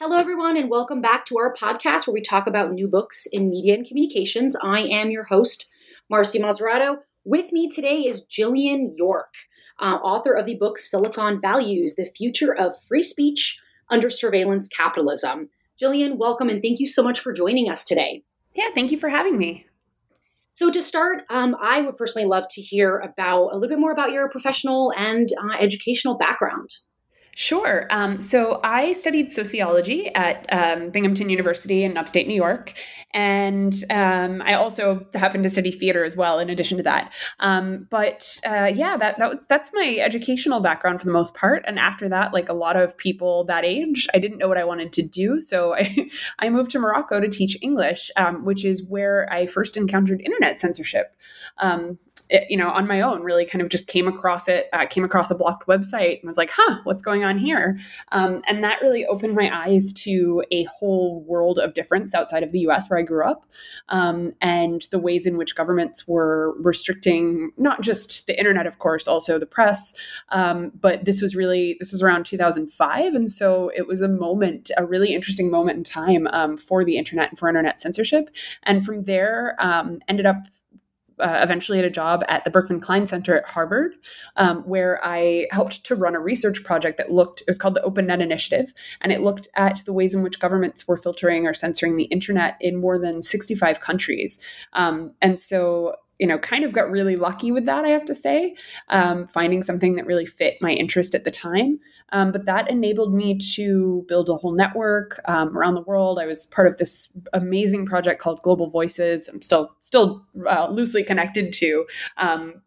Hello, everyone, and welcome back to our podcast where we talk about new books in media and communications. I am your host, Marcy Maserato. With me today is Jillian York, uh, author of the book Silicon Values The Future of Free Speech Under Surveillance Capitalism. Jillian, welcome, and thank you so much for joining us today. Yeah, thank you for having me. So, to start, um, I would personally love to hear about a little bit more about your professional and uh, educational background. Sure. Um, so I studied sociology at um, Binghamton University in upstate New York. And um, I also happened to study theater as well, in addition to that. Um, but uh, yeah, that, that was that's my educational background for the most part. And after that, like a lot of people that age, I didn't know what I wanted to do. So I, I moved to Morocco to teach English, um, which is where I first encountered internet censorship. It, you know, on my own, really kind of just came across it, uh, came across a blocked website and was like, huh, what's going on here? Um, and that really opened my eyes to a whole world of difference outside of the US where I grew up um, and the ways in which governments were restricting not just the internet, of course, also the press. Um, but this was really, this was around 2005. And so it was a moment, a really interesting moment in time um, for the internet and for internet censorship. And from there, um, ended up uh, eventually had a job at the Berkman Klein Center at Harvard, um, where I helped to run a research project that looked, it was called the Open Net Initiative, and it looked at the ways in which governments were filtering or censoring the internet in more than 65 countries. Um, and so you know, kind of got really lucky with that, I have to say, um, finding something that really fit my interest at the time. Um, but that enabled me to build a whole network um, around the world. I was part of this amazing project called Global Voices. I'm still still uh, loosely connected to um,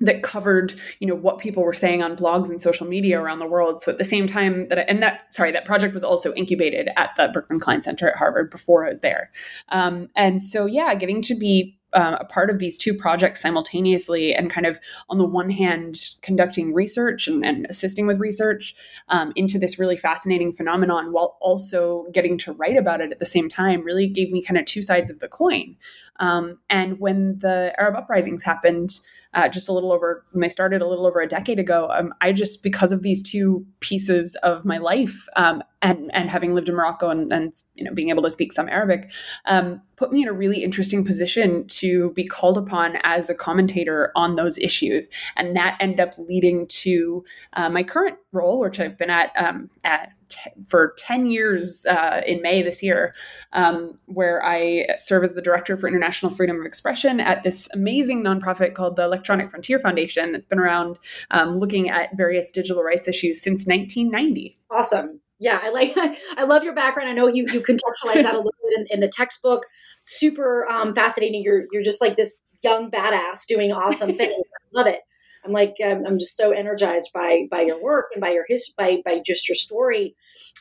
that covered you know what people were saying on blogs and social media around the world so at the same time that I, and that sorry that project was also incubated at the berkman klein center at harvard before i was there um, and so yeah getting to be uh, a part of these two projects simultaneously and kind of on the one hand conducting research and, and assisting with research um, into this really fascinating phenomenon while also getting to write about it at the same time really gave me kind of two sides of the coin um, and when the arab uprisings happened uh, just a little over when they started a little over a decade ago um, i just because of these two pieces of my life um, and and having lived in morocco and, and you know being able to speak some arabic um, put me in a really interesting position to be called upon as a commentator on those issues. And that ended up leading to uh, my current role which i've been at, um, at t- for 10 years uh, in may this year um, where i serve as the director for international freedom of expression at this amazing nonprofit called the Electronic Frontier Foundation that's been around um, looking at various digital rights issues since 1990. Awesome. Yeah, I like. I love your background. I know you you contextualize that a little bit in, in the textbook. Super um, fascinating. You're you're just like this young badass doing awesome things. I love it. I'm like um, I'm just so energized by by your work and by your his by by just your story.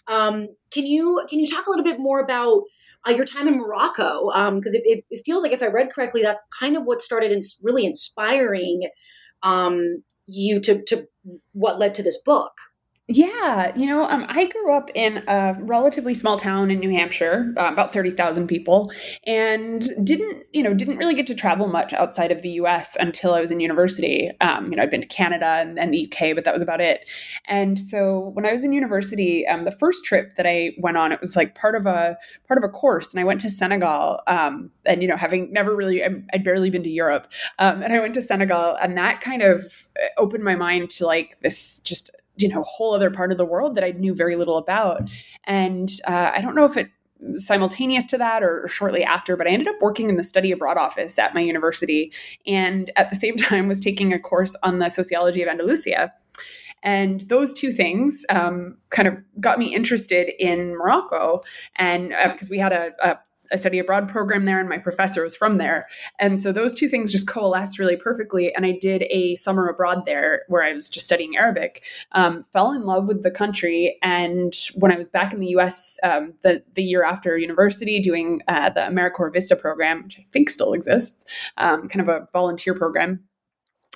Um, can you can you talk a little bit more about uh, your time in Morocco, because um, it, it, feels like, if I read correctly, that's kind of what started in really inspiring um, you to, to what led to this book. Yeah, you know, um, I grew up in a relatively small town in New Hampshire, uh, about thirty thousand people, and didn't, you know, didn't really get to travel much outside of the U.S. until I was in university. Um, you know, I'd been to Canada and, and, the U.K., but that was about it. And so when I was in university, um, the first trip that I went on, it was like part of a part of a course, and I went to Senegal. Um, and you know, having never really, I'd barely been to Europe, um, and I went to Senegal, and that kind of opened my mind to like this just you know whole other part of the world that I knew very little about. And uh, I don't know if it simultaneous to that or shortly after, but I ended up working in the study abroad office at my university, and at the same time was taking a course on the sociology of Andalusia. And those two things um, kind of got me interested in Morocco. And uh, because we had a, a a study abroad program there, and my professor was from there. And so those two things just coalesced really perfectly. And I did a summer abroad there where I was just studying Arabic, um, fell in love with the country. And when I was back in the US um, the, the year after university doing uh, the AmeriCorps Vista program, which I think still exists, um, kind of a volunteer program,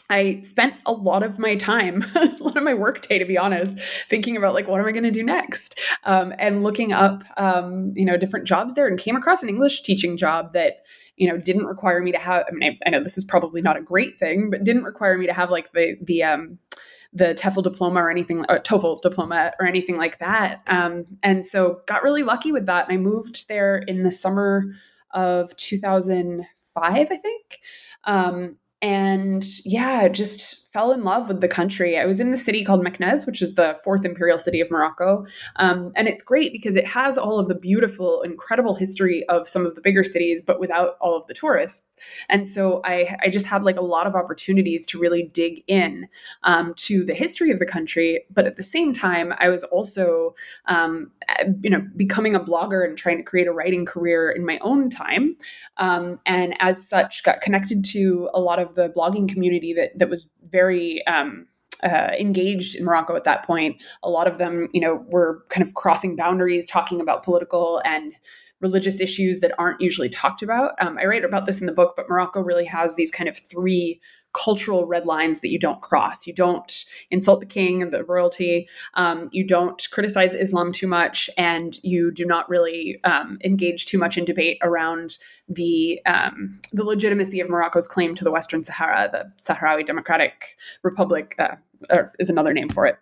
I spent a lot of my time, a lot of my work day, to be honest, thinking about like what am I going to do next, um, and looking up, um, you know, different jobs there, and came across an English teaching job that you know didn't require me to have. I mean, I, I know this is probably not a great thing, but didn't require me to have like the the um, the TEFL diploma or anything, or TOEFL diploma or anything like that. Um, and so got really lucky with that, and I moved there in the summer of 2005, I think. Um, and yeah, just fell in love with the country. I was in the city called Meknes, which is the fourth imperial city of Morocco. Um, and it's great because it has all of the beautiful, incredible history of some of the bigger cities, but without all of the tourists. And so I, I just had like a lot of opportunities to really dig in um, to the history of the country. But at the same time, I was also, um, you know, becoming a blogger and trying to create a writing career in my own time. Um, and as such, got connected to a lot of the blogging community that that was very very um, uh, engaged in Morocco at that point. A lot of them, you know, were kind of crossing boundaries, talking about political and religious issues that aren't usually talked about. Um, I write about this in the book, but Morocco really has these kind of three cultural red lines that you don't cross. You don't insult the king and the royalty. Um, you don't criticize Islam too much, and you do not really um, engage too much in debate around the um, the legitimacy of Morocco's claim to the Western Sahara. The Sahrawi Democratic Republic uh, is another name for it.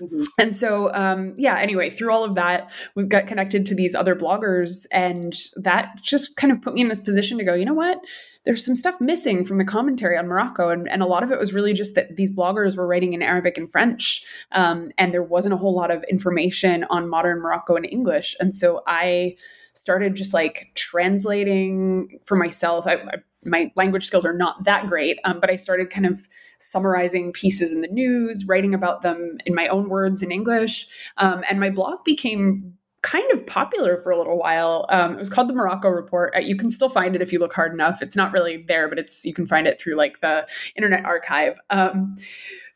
Mm-hmm. And so, um, yeah, anyway, through all of that, we got connected to these other bloggers, and that just kind of put me in this position to go, you know what? There's some stuff missing from the commentary on Morocco. And, and a lot of it was really just that these bloggers were writing in Arabic and French, um, and there wasn't a whole lot of information on modern Morocco in English. And so I started just like translating for myself. I, I, my language skills are not that great, um, but I started kind of summarizing pieces in the news, writing about them in my own words in English. Um, and my blog became kind of popular for a little while. Um, it was called the Morocco Report. Uh, you can still find it if you look hard enough. It's not really there, but it's you can find it through like the Internet Archive. Um,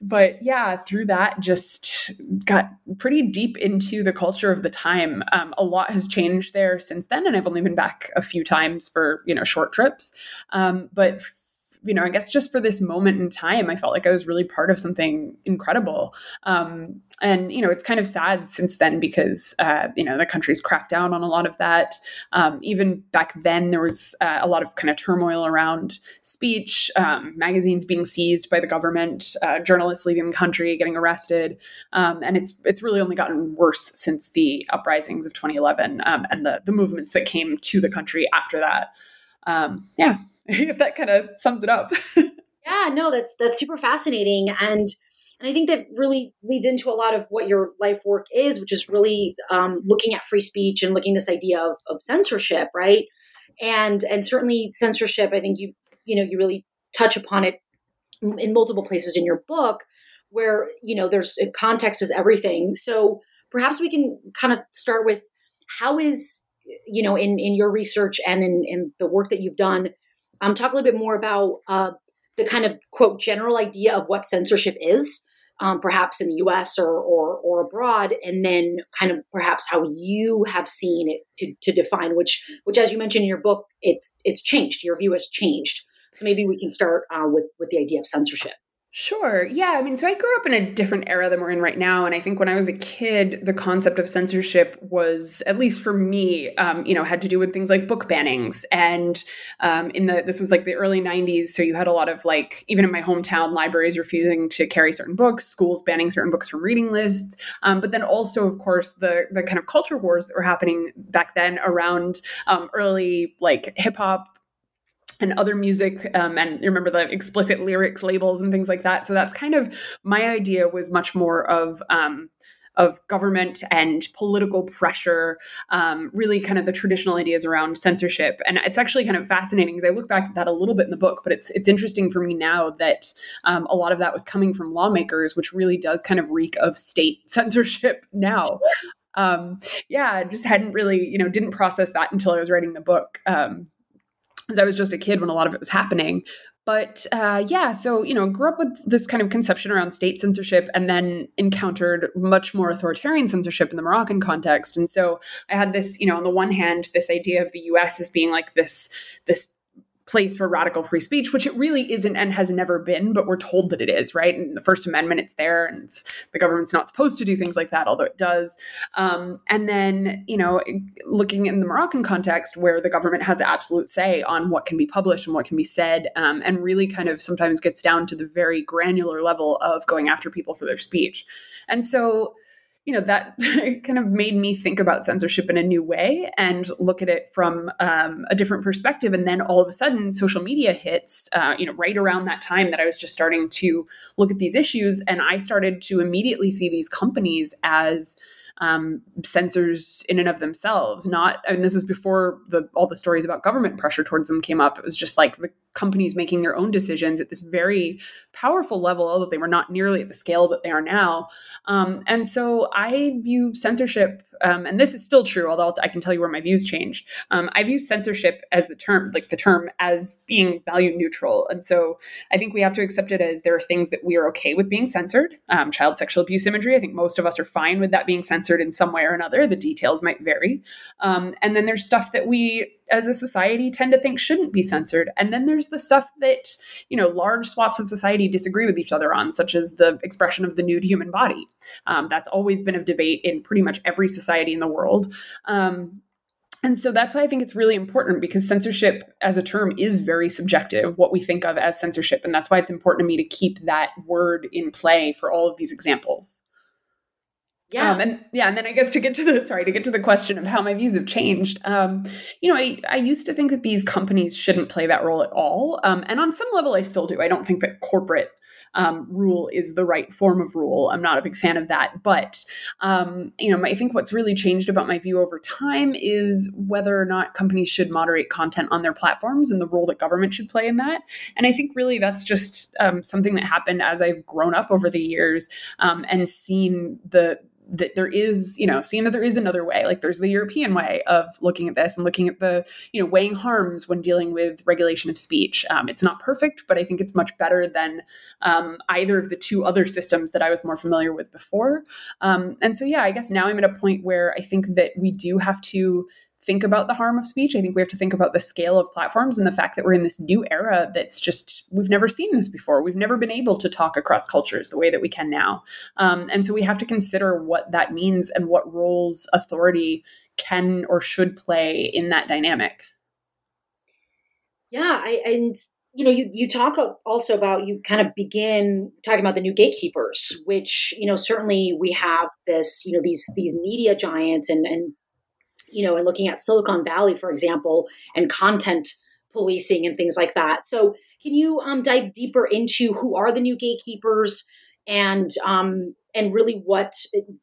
but yeah, through that, just got pretty deep into the culture of the time. Um, a lot has changed there since then, and I've only been back a few times for you know short trips. Um, but you know, I guess just for this moment in time, I felt like I was really part of something incredible. Um, and you know, it's kind of sad since then because uh, you know the country's cracked down on a lot of that. Um, even back then, there was uh, a lot of kind of turmoil around speech, um, magazines being seized by the government, uh, journalists leaving the country, getting arrested, um, and it's it's really only gotten worse since the uprisings of 2011 um, and the the movements that came to the country after that. Um, yeah, I guess that kind of sums it up. yeah, no, that's that's super fascinating, and and I think that really leads into a lot of what your life work is, which is really um, looking at free speech and looking this idea of, of censorship, right? And and certainly censorship. I think you you know you really touch upon it in multiple places in your book, where you know there's context is everything. So perhaps we can kind of start with how is you know in in your research and in in the work that you've done um, talk a little bit more about uh, the kind of quote general idea of what censorship is, um, perhaps in the U.S. or, or, or abroad, and then kind of perhaps how you have seen it to, to define which which, as you mentioned in your book, it's it's changed. Your view has changed. So maybe we can start uh, with with the idea of censorship. Sure. Yeah. I mean, so I grew up in a different era than we're in right now. And I think when I was a kid, the concept of censorship was, at least for me, um, you know, had to do with things like book bannings. And um, in the, this was like the early 90s. So you had a lot of like, even in my hometown, libraries refusing to carry certain books, schools banning certain books from reading lists. Um, but then also, of course, the, the kind of culture wars that were happening back then around um, early like hip hop and other music um, and remember the explicit lyrics labels and things like that so that's kind of my idea was much more of um, of government and political pressure, um, really kind of the traditional ideas around censorship. And it's actually kind of fascinating because I look back at that a little bit in the book, but it's it's interesting for me now that um, a lot of that was coming from lawmakers, which really does kind of reek of state censorship now. Um, yeah, just hadn't really, you know, didn't process that until I was writing the book. Um, I was just a kid when a lot of it was happening. But uh, yeah, so you know, grew up with this kind of conception around state censorship, and then encountered much more authoritarian censorship in the Moroccan context. And so I had this, you know, on the one hand, this idea of the U.S. as being like this this place for radical free speech, which it really isn't and has never been, but we're told that it is, right? In the First Amendment, it's there, and it's, the government's not supposed to do things like that, although it does. Um, and then, you know, looking in the Moroccan context, where the government has absolute say on what can be published and what can be said, um, and really kind of sometimes gets down to the very granular level of going after people for their speech. And so, you know that kind of made me think about censorship in a new way and look at it from um, a different perspective and then all of a sudden social media hits uh, you know right around that time that i was just starting to look at these issues and i started to immediately see these companies as um, censors in and of themselves. Not, and this was before the all the stories about government pressure towards them came up. It was just like the companies making their own decisions at this very powerful level, although they were not nearly at the scale that they are now. Um, and so I view censorship, um, and this is still true, although I can tell you where my views changed. Um, I view censorship as the term, like the term, as being value neutral. And so I think we have to accept it as there are things that we are okay with being censored. Um, child sexual abuse imagery, I think most of us are fine with that being censored in some way or another. The details might vary. Um, and then there's stuff that we as a society tend to think shouldn't be censored and then there's the stuff that you know large swaths of society disagree with each other on such as the expression of the nude human body um, that's always been a debate in pretty much every society in the world um, and so that's why I think it's really important because censorship as a term is very subjective, what we think of as censorship. And that's why it's important to me to keep that word in play for all of these examples. Yeah. Um, and yeah, and then I guess to get to the sorry, to get to the question of how my views have changed. Um, you know, I, I used to think that these companies shouldn't play that role at all. Um, and on some level I still do. I don't think that corporate um, rule is the right form of rule. I'm not a big fan of that. But, um, you know, I think what's really changed about my view over time is whether or not companies should moderate content on their platforms and the role that government should play in that. And I think really that's just um, something that happened as I've grown up over the years and seen the that there is, you know, seeing that there is another way. Like there's the European way of looking at this and looking at the, you know, weighing harms when dealing with regulation of speech. Um, it's not perfect, but I think it's much better than um, either of the two other systems that I was more familiar with before. Um, and so, yeah, I guess now I'm at a point where I think that we do have to think about the harm of speech. I think we have to think about the scale of platforms and the fact that we're in this new era that's just, we've never seen this before. We've never been able to talk across cultures the way that we can now. Um, and so we have to consider what that means and what roles authority can or should play in that dynamic. Yeah, I, and you know, you, you talk also about, you kind of begin talking about the new gatekeepers, which, you know, certainly we have this, you know, these, these media giants and, and you know, and looking at Silicon Valley, for example, and content policing and things like that. So, can you um, dive deeper into who are the new gatekeepers and um, and really what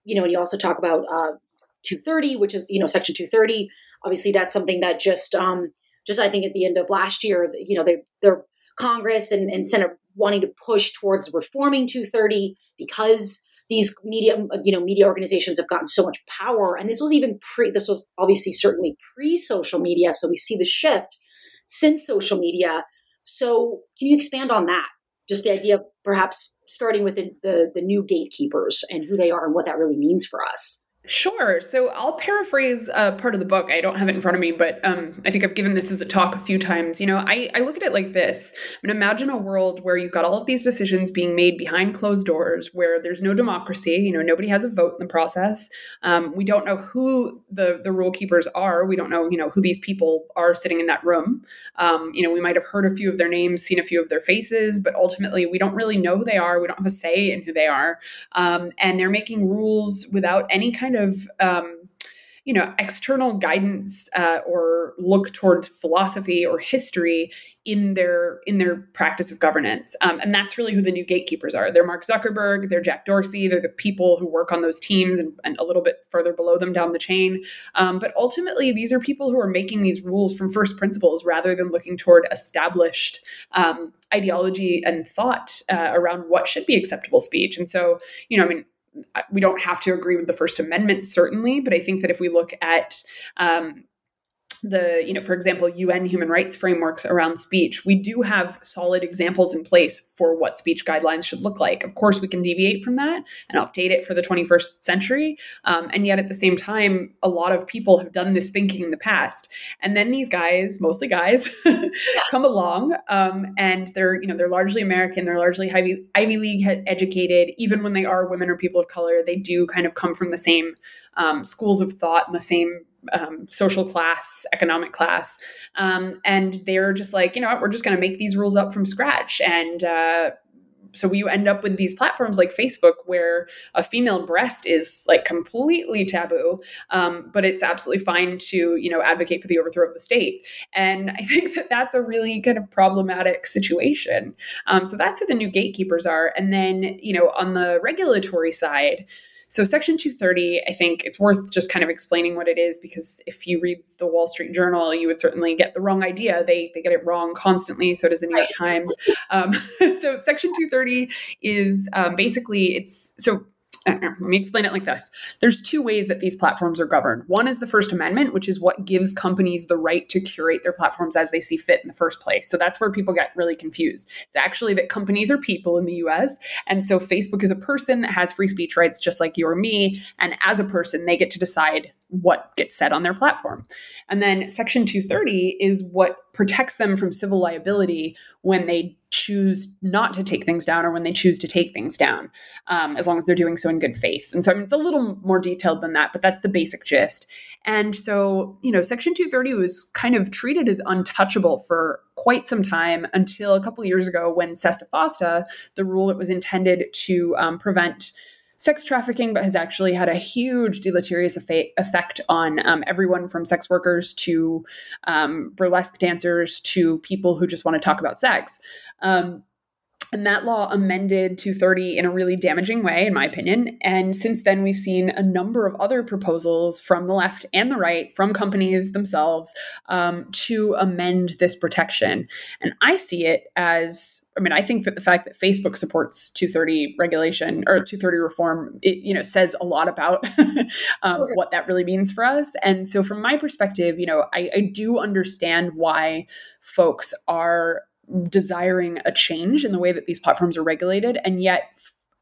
you know? And you also talk about uh, 230, which is you know Section 230. Obviously, that's something that just um, just I think at the end of last year, you know, they, their Congress and, and Senate wanting to push towards reforming 230 because these media you know media organizations have gotten so much power. And this was even pre this was obviously certainly pre social media so we see the shift since social media. So can you expand on that? Just the idea of perhaps starting with the, the, the new gatekeepers and who they are and what that really means for us Sure. So I'll paraphrase uh, part of the book. I don't have it in front of me, but um, I think I've given this as a talk a few times. You know, I, I look at it like this. I mean, imagine a world where you've got all of these decisions being made behind closed doors, where there's no democracy. You know, nobody has a vote in the process. Um, we don't know who the the rule keepers are. We don't know, you know, who these people are sitting in that room. Um, you know, we might have heard a few of their names, seen a few of their faces, but ultimately we don't really know who they are. We don't have a say in who they are, um, and they're making rules without any kind of um, you know external guidance uh, or look towards philosophy or history in their in their practice of governance. Um, and that's really who the new gatekeepers are. They're mark zuckerberg they're jack dorsey they're the people who work on those teams and, and a little bit further below them down the chain. Um, but ultimately these are people who are making these rules from first principles rather than looking toward established um, ideology and thought uh, around what should be acceptable speech. And so you know i mean we don't have to agree with the First Amendment, certainly, but I think that if we look at um, the you know for example un human rights frameworks around speech we do have solid examples in place for what speech guidelines should look like. Of course we can deviate from that and update it for the 21st century um, and yet at the same time a lot of people have done this thinking in the past. And then these guys mostly guys come along um, and they're you know they're largely american they're largely ivy, ivy league educated. Even when they are women or people of color they do kind of come from the same um, schools of thought and the same um, social class, economic class. Um, and they're just like, you know what, we're just going to make these rules up from scratch. And uh, so you end up with these platforms like Facebook where a female breast is like completely taboo, um, but it's absolutely fine to you know advocate for the overthrow of the state. And I think that that's a really kind of problematic situation. Um, so that's who the new gatekeepers are. And then you know on the regulatory side. So, Section 230, I think it's worth just kind of explaining what it is because if you read the Wall Street Journal, you would certainly get the wrong idea. They, they get it wrong constantly. So does the New York Times. Um, so, Section 230 is um, basically it's so let me explain it like this. There's two ways that these platforms are governed. One is the first amendment which is what gives companies the right to curate their platforms as they see fit in the first place. So that's where people get really confused. It's actually that companies are people in the us and so facebook is a person that has free speech rights just like you or me and as a person they get to decide what gets said on their platform. And then Section 230 is what protects them from civil liability when they choose not to take things down or when they choose to take things down, um, as long as they're doing so in good faith. And so I mean, it's a little more detailed than that, but that's the basic gist. And so, you know, Section 230 was kind of treated as untouchable for quite some time until a couple years ago when Sesta Fosta, the rule that was intended to um, prevent sex trafficking, but has actually had a huge deleterious effect on um, everyone from sex workers to um, burlesque dancers to people who just want to talk about sex. Um, and that law amended 230 in a really damaging way, in my opinion. And since then, we've seen a number of other proposals from the left and the right, from companies themselves, um, to amend this protection. And I see it as I mean, I think that the fact that Facebook supports 230 regulation or 230 reform, it, you know, says a lot about um, okay. what that really means for us. And so, from my perspective, you know, I, I do understand why folks are desiring a change in the way that these platforms are regulated, and yet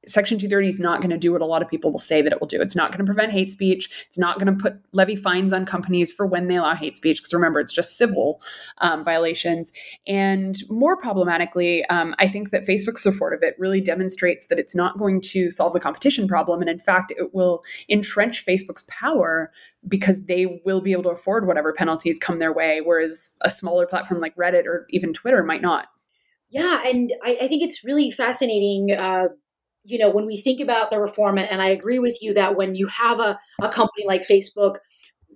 Section 230 is not going to do what a lot of people will say that it will do. It's not going to prevent hate speech. It's not going to put levy fines on companies for when they allow hate speech, because remember, it's just civil um, violations. And more problematically, um, I think that Facebook's support of it really demonstrates that it's not going to solve the competition problem. And in fact, it will entrench Facebook's power because they will be able to afford whatever penalties come their way, whereas a smaller platform like Reddit or even Twitter might not. Yeah, and I, I think it's really fascinating. Uh, you know, when we think about the reform, and I agree with you that when you have a, a company like Facebook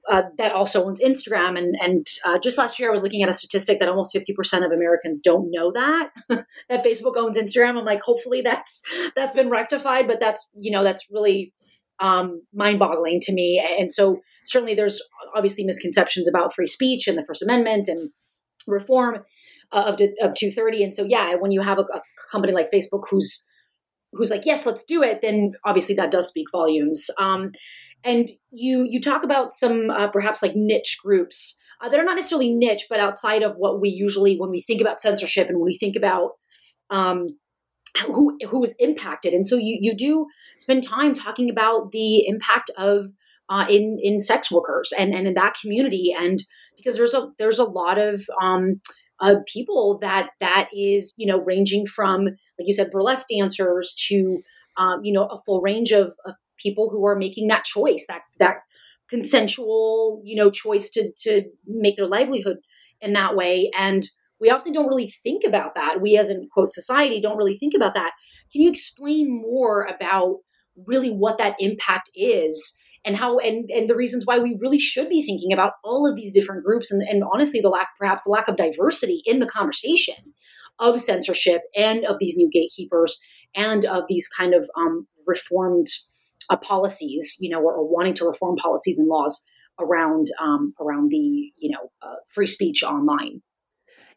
uh, that also owns Instagram, and and uh, just last year I was looking at a statistic that almost fifty percent of Americans don't know that that Facebook owns Instagram. I'm like, hopefully that's that's been rectified, but that's you know that's really um, mind-boggling to me. And so certainly there's obviously misconceptions about free speech and the First Amendment and reform uh, of of 230. And so yeah, when you have a, a company like Facebook who's who's like, yes, let's do it, then obviously that does speak volumes. Um, and you you talk about some uh, perhaps like niche groups uh, that are not necessarily niche, but outside of what we usually when we think about censorship and when we think about um, who who is impacted. And so you you do spend time talking about the impact of uh, in in sex workers and and in that community and because there's a there's a lot of um, uh, people that that is you know ranging from like you said burlesque dancers to um, you know a full range of, of people who are making that choice that that consensual you know choice to to make their livelihood in that way. And we often don't really think about that. We as in quote society don't really think about that. Can you explain more about really what that impact is and how and and the reasons why we really should be thinking about all of these different groups and, and honestly the lack perhaps the lack of diversity in the conversation of censorship and of these new gatekeepers and of these kind of um, reformed uh, policies, you know, or, or, wanting to reform policies and laws around um, around the you know uh, free speech online.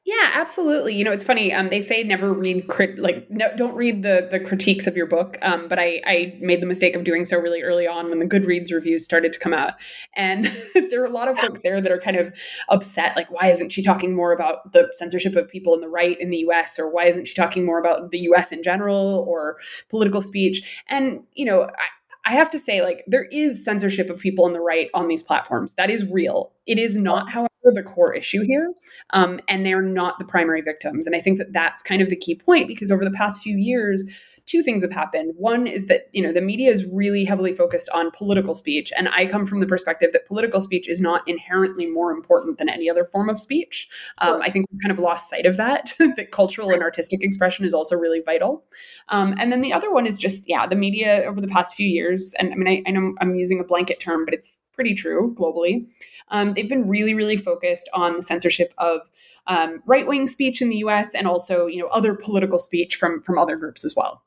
Yeah, absolutely. You know, it's funny. Um, they say never read crit like no, don't read the the critiques of your book. Um, but I I made the mistake of doing so really early on when the Goodreads reviews started to come out, and there are a lot of folks there that are kind of upset. Like, why isn't she talking more about the censorship of people in the right in the U.S. or why isn't she talking more about the U.S. in general or political speech? And you know, I, I have to say, like, there is censorship of people on the right on these platforms. That is real. It is not, however, the core issue here. Um, and they're not the primary victims. And I think that that's kind of the key point because over the past few years, two things have happened. One is that, you know, the media is really heavily focused on political speech. And I come from the perspective that political speech is not inherently more important than any other form of speech. Um, I think we've kind of lost sight of that, that cultural and artistic expression is also really vital. Um, and then the other one is just, yeah, the media over the past few years, and I mean, I, I know I'm using a blanket term, but it's pretty true globally. Um, they've been really, really focused on the censorship of um, right-wing speech in the U.S. and also, you know, other political speech from from other groups as well.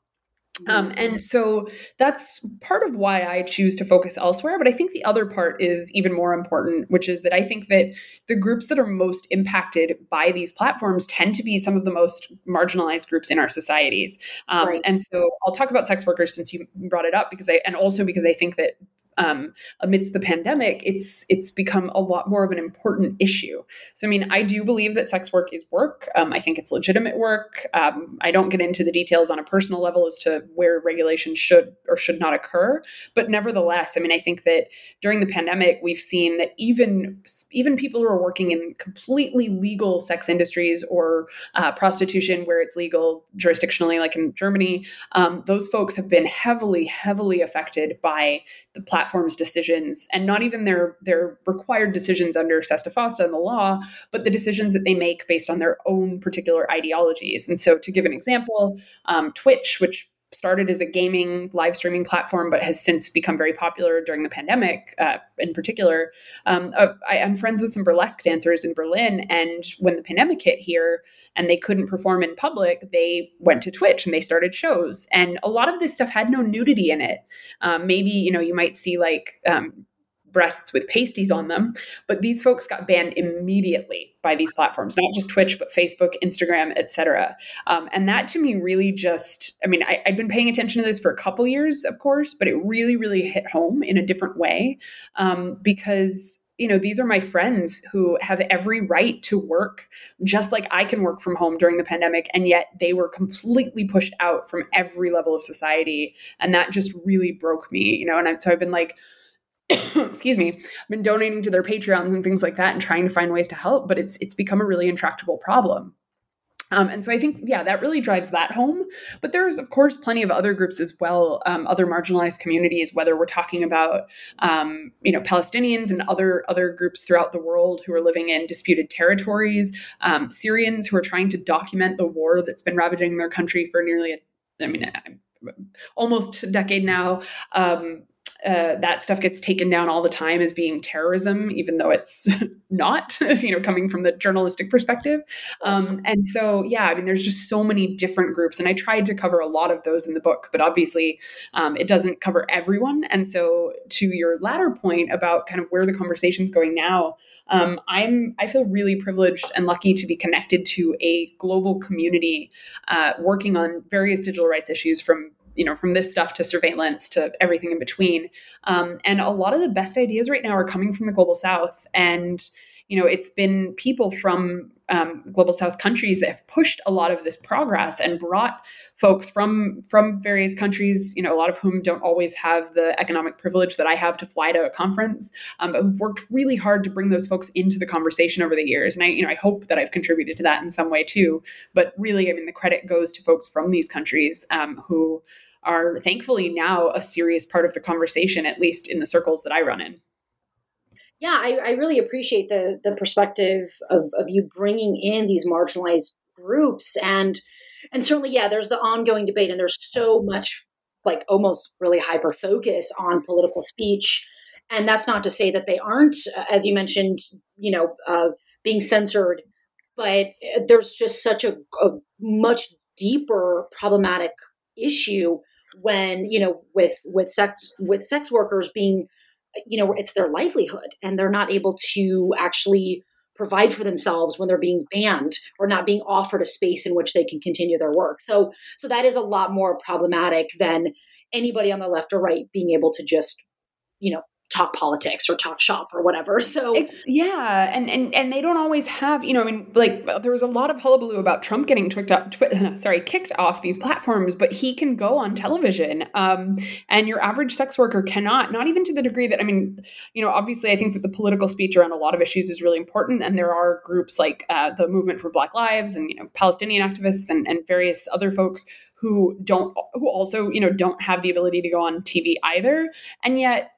Um, and mm-hmm. so that's part of why I choose to focus elsewhere. But I think the other part is even more important, which is that I think that the groups that are most impacted by these platforms tend to be some of the most marginalized groups in our societies. Um, right. And so I'll talk about sex workers since you brought it up, because I, and also because I think that um, amidst the pandemic, it's it's become a lot more of an important issue. So, I mean, I do believe that sex work is work. Um, I think it's legitimate work. Um, I don't get into the details on a personal level as to where regulation should or should not occur, but nevertheless, I mean, I think that during the pandemic, we've seen that even even people who are working in completely legal sex industries or uh, prostitution, where it's legal jurisdictionally, like in Germany, um, those folks have been heavily, heavily affected by the platform platform's decisions and not even their their required decisions under Sesta Fosta and the law, but the decisions that they make based on their own particular ideologies. And so, to give an example, um, Twitch, which started as a gaming live streaming platform, but has since become very popular during the pandemic, uh, in particular. Um, uh, I, am friends with some burlesque dancers in Berlin, and when the pandemic hit here and they couldn't perform in public, they went to Twitch and they started shows. And a lot of this stuff had no nudity in it. Um, maybe you know you might see like um, breasts with pasties on them. But these folks got banned immediately by these platforms, not just Twitch, but Facebook, Instagram, etc. Um, and that to me really just, I mean, I, I'd been paying attention to this for a couple years, of course, but it really, really hit home in a different way um, because you know these are my friends who have every right to work just like i can work from home during the pandemic and yet they were completely pushed out from every level of society and that just really broke me you know and I, so i've been like excuse me, I've been donating to their Patreons and things like that and trying to find ways to help, but it's it's become a really intractable problem. Um, and so I think, yeah, that really drives that home. But there's, of course, plenty of other groups as well, um, other marginalized communities, whether we're talking about, um, you know, Palestinians and other other groups throughout the world who are living in disputed territories, um, Syrians who are trying to document the war that's been ravaging their country for nearly, a, I mean, almost a decade now. Um, uh, that stuff gets taken down all the time as being terrorism, even though it's not, you know, coming from the journalistic perspective. Um, and so, yeah, I mean, there's just so many different groups, and I tried to cover a lot of those in the book, but obviously, um, it doesn't cover everyone. And so, to your latter point about kind of where the conversation's going now, um, I'm I feel really privileged and lucky to be connected to a global community uh, working on various digital rights issues from you know from this stuff to surveillance to everything in between. Um, and a lot of the best ideas right now are coming from the global south. And you know it's been people from um, global south countries that have pushed a lot of this progress and brought folks from from various countries you know a lot of whom don't always have the economic privilege that i have to fly to a conference um, but who've worked really hard to bring those folks into the conversation over the years. And i you know i hope that i've contributed to that in some way too. But really i mean the credit goes to folks from these countries um, who are thankfully now a serious part of the conversation, at least in the circles that I run in. Yeah, I, I really appreciate the the perspective of, of you bringing in these marginalized groups and and certainly yeah there's the ongoing debate and there's so much like almost really hyper focus on political speech And that's not to say that they aren't, as you mentioned, you know, uh, being censored, but there's just such a, a much deeper problematic issue when you know with with sex with sex workers being you know it's their livelihood and they're not able to actually provide for themselves when they're being banned or not being offered a space in which they can continue their work. So so that is a lot more problematic than anybody on the left or right being able to just you know talk politics or talk shop or whatever. So it's, yeah, and and and they don't always have, you know, I mean, like there was a lot of hullabaloo about Trump getting twicked up, twi- sorry, kicked off these platforms, but he can go on television, um, and your average sex worker cannot. Not even to the degree that I mean, you know, obviously, I think that the political speech around a lot of issues is really important, and there are groups like uh, the Movement for Black Lives and you know Palestinian activists and and various other folks who don't who also you know don't have the ability to go on TV either, and yet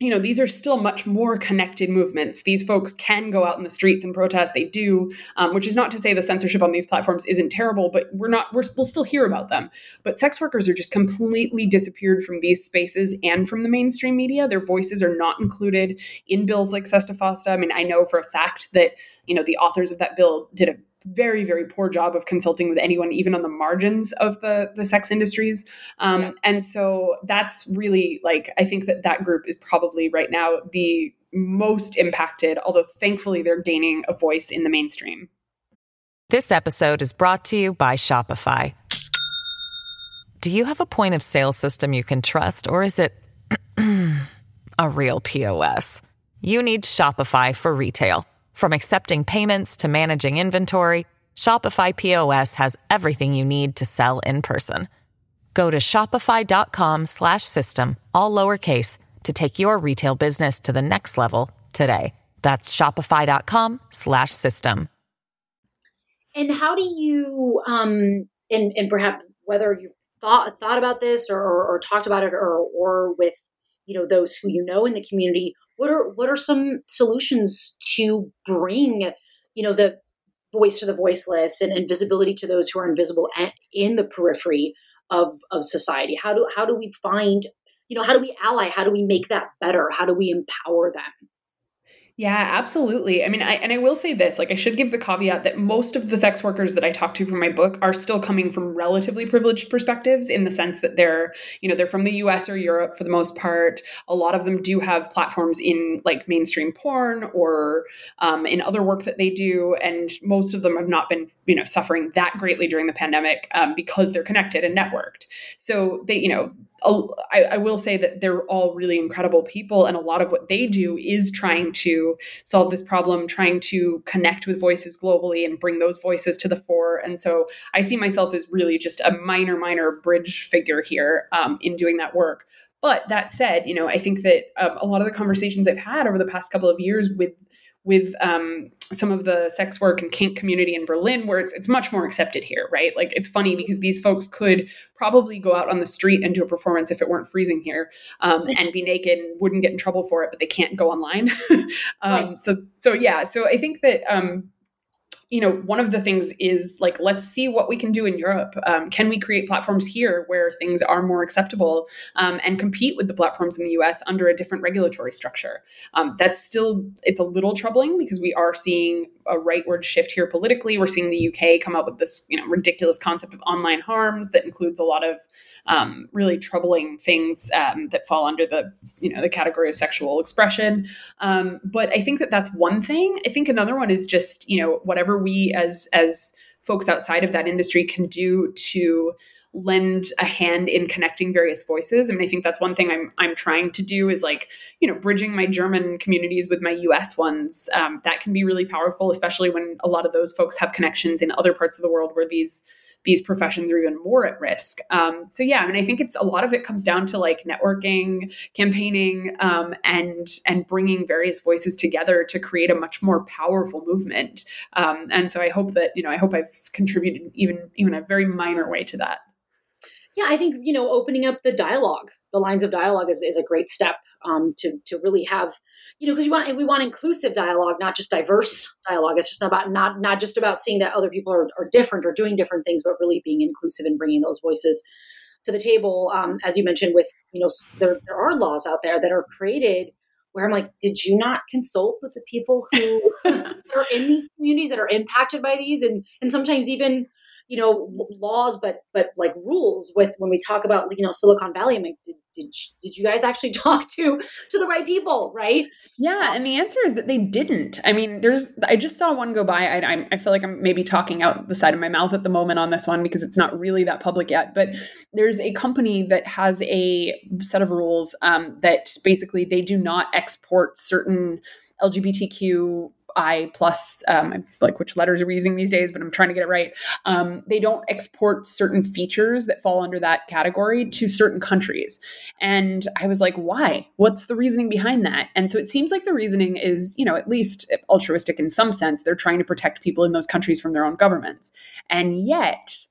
you know, these are still much more connected movements. These folks can go out in the streets and protest. They do, um, which is not to say the censorship on these platforms isn't terrible, but we're not. We're, we'll still hear about them. But sex workers are just completely disappeared from these spaces and from the mainstream media. Their voices are not included in bills like Sesta Fosta. I mean, I know for a fact that you know the authors of that bill did a very very poor job of consulting with anyone even on the margins of the the sex industries. Um, yeah. and so that's really like i think that that group is probably right now the most impacted although thankfully they're gaining a voice in the mainstream. This episode is brought to you by shopify. Do you have a point of sale system you can trust or is it a real pos you need shopify for retail from accepting payments to managing inventory, Shopify POS has everything you need to sell in person. Go to shopify.com/system all lowercase to take your retail business to the next level today. That's shopify.com/system. And how do you um and and perhaps whether you thought thought about this or, or, or talked about it or or with you know those who you know in the community what are what are some solutions to bring you know the voice to the voiceless and, and visibility to those who are invisible in the periphery of of society? How do how do we find you know how do we ally? How do we make that better? How do we empower them yeah, absolutely. I mean, I and I will say this, like I should give the caveat that most of the sex workers that I talk to from my book are still coming from relatively privileged perspectives in the sense that they're, you know, they're from the US or Europe for the most part. A lot of them do have platforms in like mainstream porn or um, in other work that they do, and most of them have not been, you know, suffering that greatly during the pandemic um, because they're connected and networked. So they, you know, I, I, will say that they're all really incredible people, and a lot of what they do is trying to solve this problem, trying to connect with voices globally and bring those voices to the fore. And so I see myself as really just a minor, minor bridge figure here um, in doing that work. But that said, you know, I think that um, a lot of the conversations I've had over the past couple of years with with um, some of the sex work and kink community in Berlin, where it's it's much more accepted here, right? Like it's funny because these folks could probably go out on the street and do a performance if it weren't freezing here, um, and be naked and wouldn't get in trouble for it, but they can't go online. um, right. So so yeah, so I think that um, you know, one of the things is like, let's see what we can do in Europe. Um, can we create platforms here where things are more acceptable um, and compete with the platforms in the US under a different regulatory structure? Um, that's still, it's a little troubling because we are seeing a rightward shift here politically. We're seeing the UK come up with this, you know, ridiculous concept of online harms that includes a lot of um, really troubling things um, that fall under the, you know, the category of sexual expression. Um, but I think that that's one thing. I think another one is just, you know, whatever we as as folks outside of that industry can do to lend a hand in connecting various voices. I mean, I think that's one thing I'm I'm trying to do is like you know bridging my German communities with my U.S. ones. Um, that can be really powerful, especially when a lot of those folks have connections in other parts of the world where these these professions are even more at risk. Um, so yeah, I mean, I think it's a lot of it comes down to like networking, campaigning, um, and and bringing various voices together to create a much more powerful movement. Um, and so I hope that you know, I hope I've contributed even even a very minor way to that. Yeah, I think you know, opening up the dialogue, the lines of dialogue is is a great step um, to to really have you know because we want we want inclusive dialogue not just diverse dialogue. It's just not about not not just about seeing that other people are, are different or doing different things but really being inclusive and bringing those voices to the table. Um, as you mentioned with you know there, there are laws out there that are created where I'm like, did you not consult with the people who are in these communities that are impacted by these, and and sometimes even you know laws but but like rules with when we talk about you know silicon valley i'm like did, did, did you guys actually talk to to the right people? Right? Yeah and the answer is that they didn't. I mean there's i just saw one go by. I, I feel like i'm maybe talking out the side of my mouth at the moment on this one because it's not really that public yet but there's a company that has a set of rules um, that basically they do not export certain lgbtq I plus, um, like which letters are we using these days, but I'm trying to get it right. Um, they don't export certain features that fall under that category to certain countries. And I was like, why? What's the reasoning behind that? And so it seems like the reasoning is, you know, at least altruistic in some sense. They're trying to protect people in those countries from their own governments. And yet,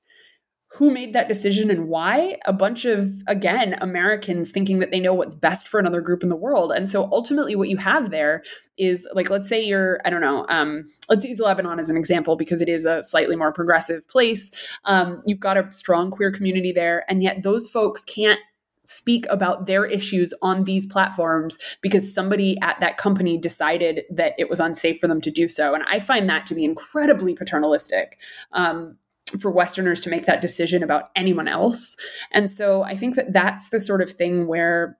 who made that decision and why? A bunch of, again, Americans thinking that they know what's best for another group in the world. And so ultimately, what you have there is like, let's say you're, I don't know, um, let's use Lebanon as an example because it is a slightly more progressive place. Um, you've got a strong queer community there, and yet those folks can't speak about their issues on these platforms because somebody at that company decided that it was unsafe for them to do so. And I find that to be incredibly paternalistic. Um, for Westerners to make that decision about anyone else. And so I think that that's the sort of thing where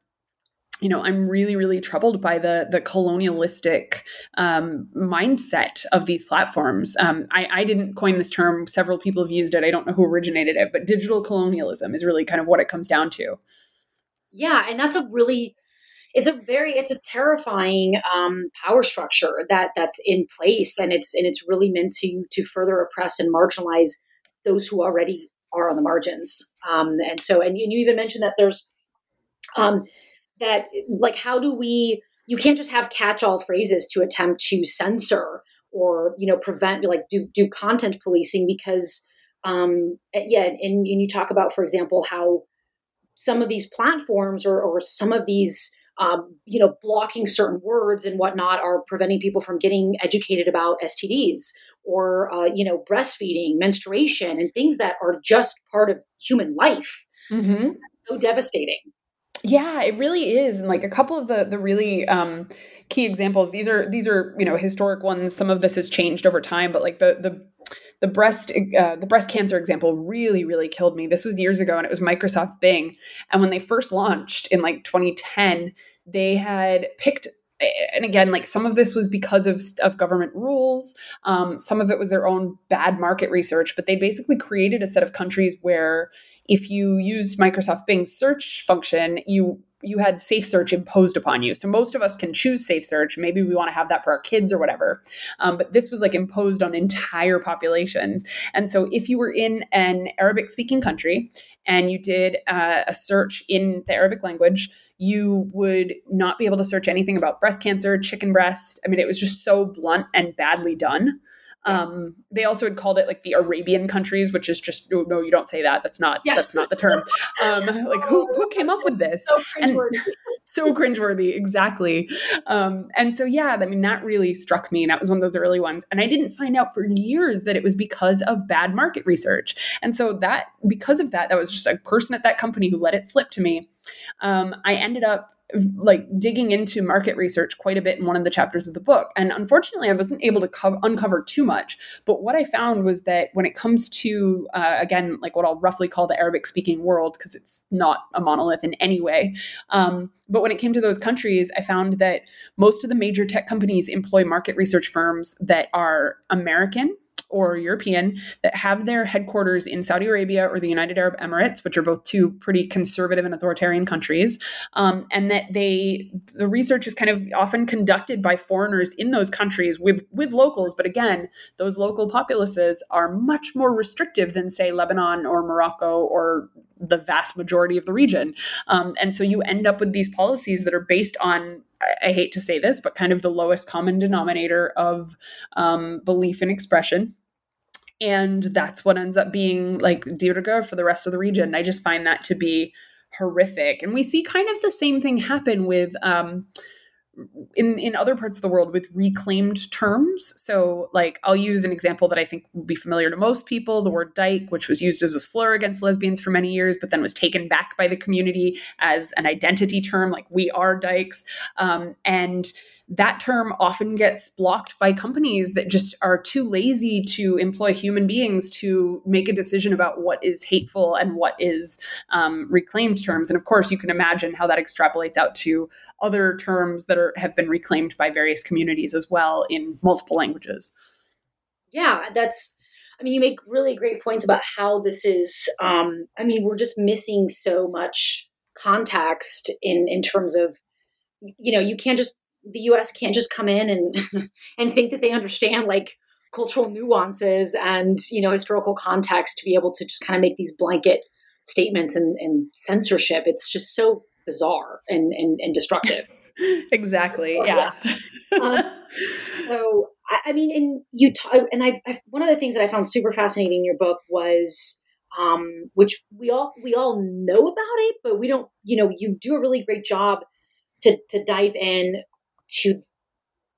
you know i'm really really troubled by the the colonialistic um, mindset of these platforms. Um, I, I didn't coin this term. Several people have used it. I don't know who originated it but digital colonialism is really kind of what it comes down to. Yeah and that's a really it's a very it's a terrifying um, power structure that that's in place and it's and it's really meant to to further oppress and marginalize those who already are on the margins. Um, and so, and you, and you, even mentioned that there's um, that, like, how do we? You can't just have catch-all phrases to attempt to censor or you know prevent, like, do do content policing because, um, yeah, and, and you talk about, for example, how some of these platforms or, or some of these um, you know, blocking certain words and whatnot are preventing people from getting educated about STDs or uh, you know breastfeeding menstruation and things that are just part of human life. Mm-hmm. so devastating. Yeah it really is and like a couple of the the really um key examples these are these are you know historic ones. Some of this has changed over time but like the the the breast uh, the breast cancer example really really killed me. This was years ago and it was microsoft bing and when they first launched in like 2010 they had picked and again, like some of this was because of, of government rules. Um, some of it was their own bad market research, but they basically created a set of countries where if you use Microsoft Bing search function, you you had safe search imposed upon you. So most of us can choose safe search. Maybe we want to have that for our kids or whatever. Um, but this was like imposed on entire populations. And so if you were in an Arabic speaking country and you did uh, a search in the Arabic language, you would not be able to search anything about breast cancer, chicken breast. I mean, it was just so blunt and badly done. Um, they also had called it like the Arabian countries, which is just oh, no, you don't say that. That's not yeah. that's not the term. Um, like who who came up with this? So. And, so cringeworthy, exactly. Um, and so yeah, I mean that really struck me. And that was one of those early ones. And I didn't find out for years that it was because of bad market research. And so that because of that, that was just a person at that company who let it slip to me. Um, I ended up like digging into market research quite a bit in one of the chapters of the book. And unfortunately, I wasn't able to co- uncover too much. But what I found was that when it comes to, uh, again, like what I'll roughly call the Arabic speaking world, because it's not a monolith in any way. Um, but when it came to those countries, I found that most of the major tech companies employ market research firms that are American or European that have their headquarters in Saudi Arabia or the United Arab Emirates, which are both two pretty conservative and authoritarian countries, um, and that they the research is kind of often conducted by foreigners in those countries with with locals, but again, those local populaces are much more restrictive than say Lebanon or Morocco or the vast majority of the region. Um, and so you end up with these policies that are based on I hate to say this, but kind of the lowest common denominator of um, belief and expression and that's what ends up being like de rigueur for the rest of the region. I just find that to be horrific. And we see kind of the same thing happen with um, in in other parts of the world with reclaimed terms. So, like I'll use an example that I think will be familiar to most people: the word "dyke," which was used as a slur against lesbians for many years, but then was taken back by the community as an identity term, like "we are dykes," um, and that term often gets blocked by companies that just are too lazy to employ human beings to make a decision about what is hateful and what is um, reclaimed terms. And of course, you can imagine how that extrapolates out to other terms that are have been reclaimed by various communities as well in multiple languages. Yeah, that's. I mean, you make really great points about how this is. Um, I mean, we're just missing so much context in in terms of you know you can't just the US can't just come in and and think that they understand like cultural nuances and you know historical context to be able to just kind of make these blanket statements and, and censorship. It's just so bizarre and and, and destructive. Exactly yeah, yeah. um, so I, I, mean and you t- and I've, I've, one of the things that i found super fascinating in your book was um, which we all we all know about it but we don't you know you do a really great job to to dive in to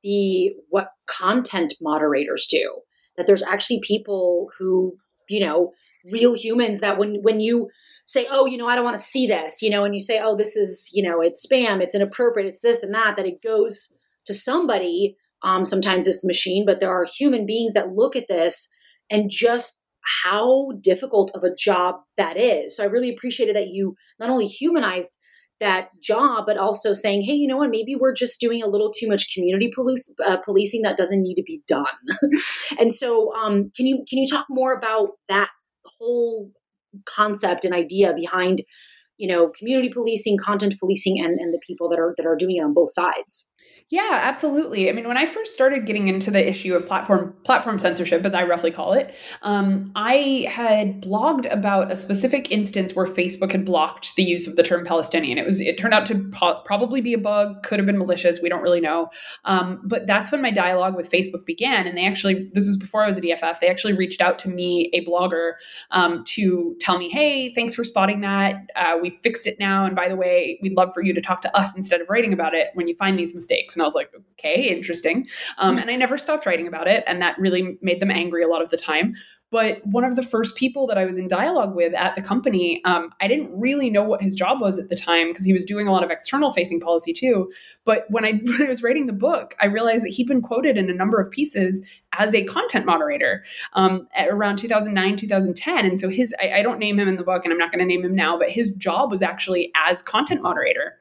the what content moderators do. That there's actually people who you know real humans that when when you say oh you know i don't want to see this you know and you say oh this is you know it's spam it's inappropriate it's this and that that it goes to somebody um, sometimes it's the machine but there are human beings that look at this and just how difficult of a job that is. So i really appreciated that you not only humanized that job, but also saying, hey, you know what? Maybe we're just doing a little too much community police, uh, policing that doesn't need to be done. and so, um, can you can you talk more about that whole concept and idea behind, you know, community policing, content policing, and and the people that are that are doing it on both sides? Yeah, absolutely. I mean, when I first started getting into the issue of platform platform censorship, as I roughly call it, um, I had blogged about a specific instance where Facebook had blocked the use of the term Palestinian. It was it turned out to po- probably be a bug, could have been malicious. We don't really know. Um, but that's when my dialogue with Facebook began, and they actually this was before I was at EFF. They actually reached out to me, a blogger, um, to tell me, "Hey, thanks for spotting that. Uh, we fixed it now, and by the way, we'd love for you to talk to us instead of writing about it when you find these mistakes." And I was like, okay, interesting. Um, and I never stopped writing about it. And that really made them angry a lot of the time. But one of the first people that I was in dialogue with at the company, um, I didn't really know what his job was at the time because he was doing a lot of external facing policy too. But when I, when I was writing the book, I realized that he'd been quoted in a number of pieces as a content moderator um, around 2009, 2010. And so his, I, I don't name him in the book and I'm not going to name him now, but his job was actually as content moderator.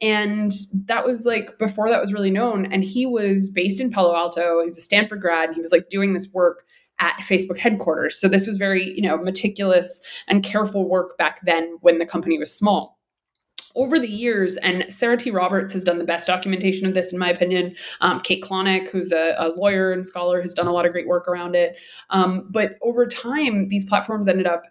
And that was like before that was really known. And he was based in Palo Alto. He was a Stanford grad. And he was like doing this work at Facebook headquarters. So this was very, you know, meticulous and careful work back then when the company was small. Over the years, and Sarah T. Roberts has done the best documentation of this, in my opinion. Um, Kate Klonick, who's a, a, lawyer and scholar, has done a lot of great work around it. Um, but over time, these platforms ended up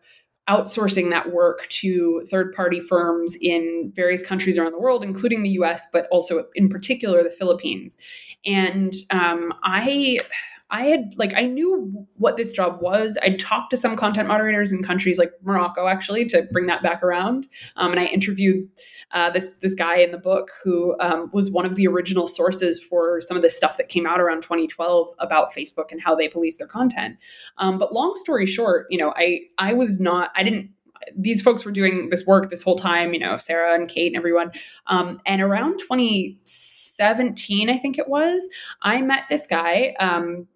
outsourcing that work to third party firms in various countries around the world, including the US, but also in particular the Philippines. And um, I. I had like I knew what this job was. I talked to some content moderators in countries like Morocco, actually, to bring that back around. Um, and I interviewed uh, this this guy in the book who um, was one of the original sources for some of the stuff that came out around 2012 about Facebook and how they police their content. Um, but long story short, you know, I I was not I didn't these folks were doing this work this whole time, you know, Sarah and Kate and everyone. Um, and around 2017, I think it was, I met this guy. Um,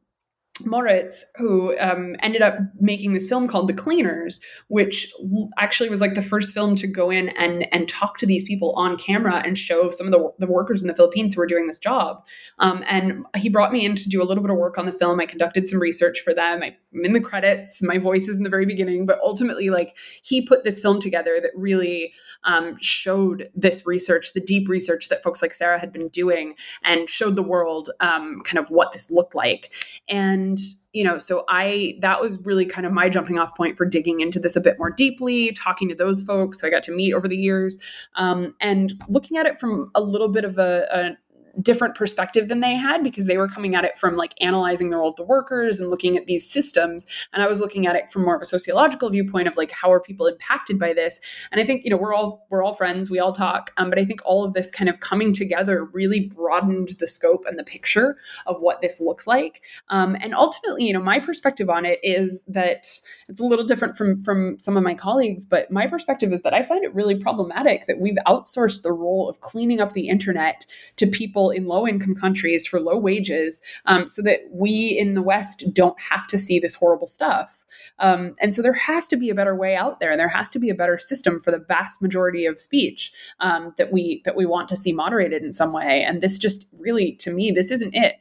Moritz, who um, ended up making this film called The Cleaners, which actually was like the first film to go in and and talk to these people on camera and show some of the, the workers in the Philippines who were doing this job. Um, and he brought me in to do a little bit of work on the film. I conducted some research for them. I'm in the credits. My voice is in the very beginning, but ultimately, like he put this film together that really um, showed this research, the deep research that folks like Sarah had been doing, and showed the world um, kind of what this looked like. And you know, so I that was really kind of my jumping off point for digging into this a bit more deeply, talking to those folks who I got to meet over the years, um, and looking at it from a little bit of a different perspective than they had because they were coming at it from like analyzing the role of the workers and looking at these systems. And i was looking at it from more of a sociological viewpoint of like how are people impacted by this? And i think you know we're all we're all friends. We all talk. Um, but i think all of this kind of coming together really broadened the scope and the picture of what this looks like. Um, and ultimately you know my perspective on it is that it's a little different from from some of my colleagues but my perspective is that i find it really problematic that we've outsourced the role of cleaning up the internet to people in low income countries for low wages um, so that we in the West don't have to see this horrible stuff. Um, and so there has to be a better way out there, and there has to be a better system for the vast majority of speech um, that we that we want to see moderated in some way. And this just really, to me, this isn't it.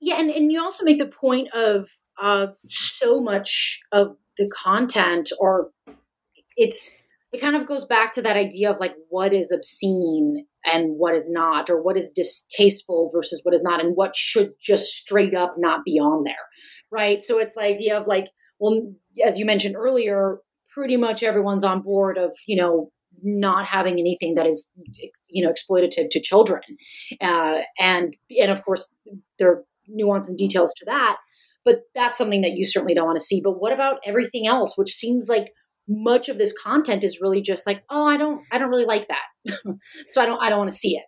Yeah, and, and you also make the point of uh, so much of the content, or it's it kind of goes back to that idea of like what is obscene and what is not, or what is distasteful versus what is not, and what should just straight up not be on there, right? So it's the idea of like, well, as you mentioned earlier, pretty much everyone's on board of, you know, not having anything that is, you know, exploitative to children, uh, and and of course there are nuance and details to that, but that's something that you certainly don't want to see. But what about everything else, which seems like much of this content is really just like oh i don't i don't really like that so i don't i don't want to see it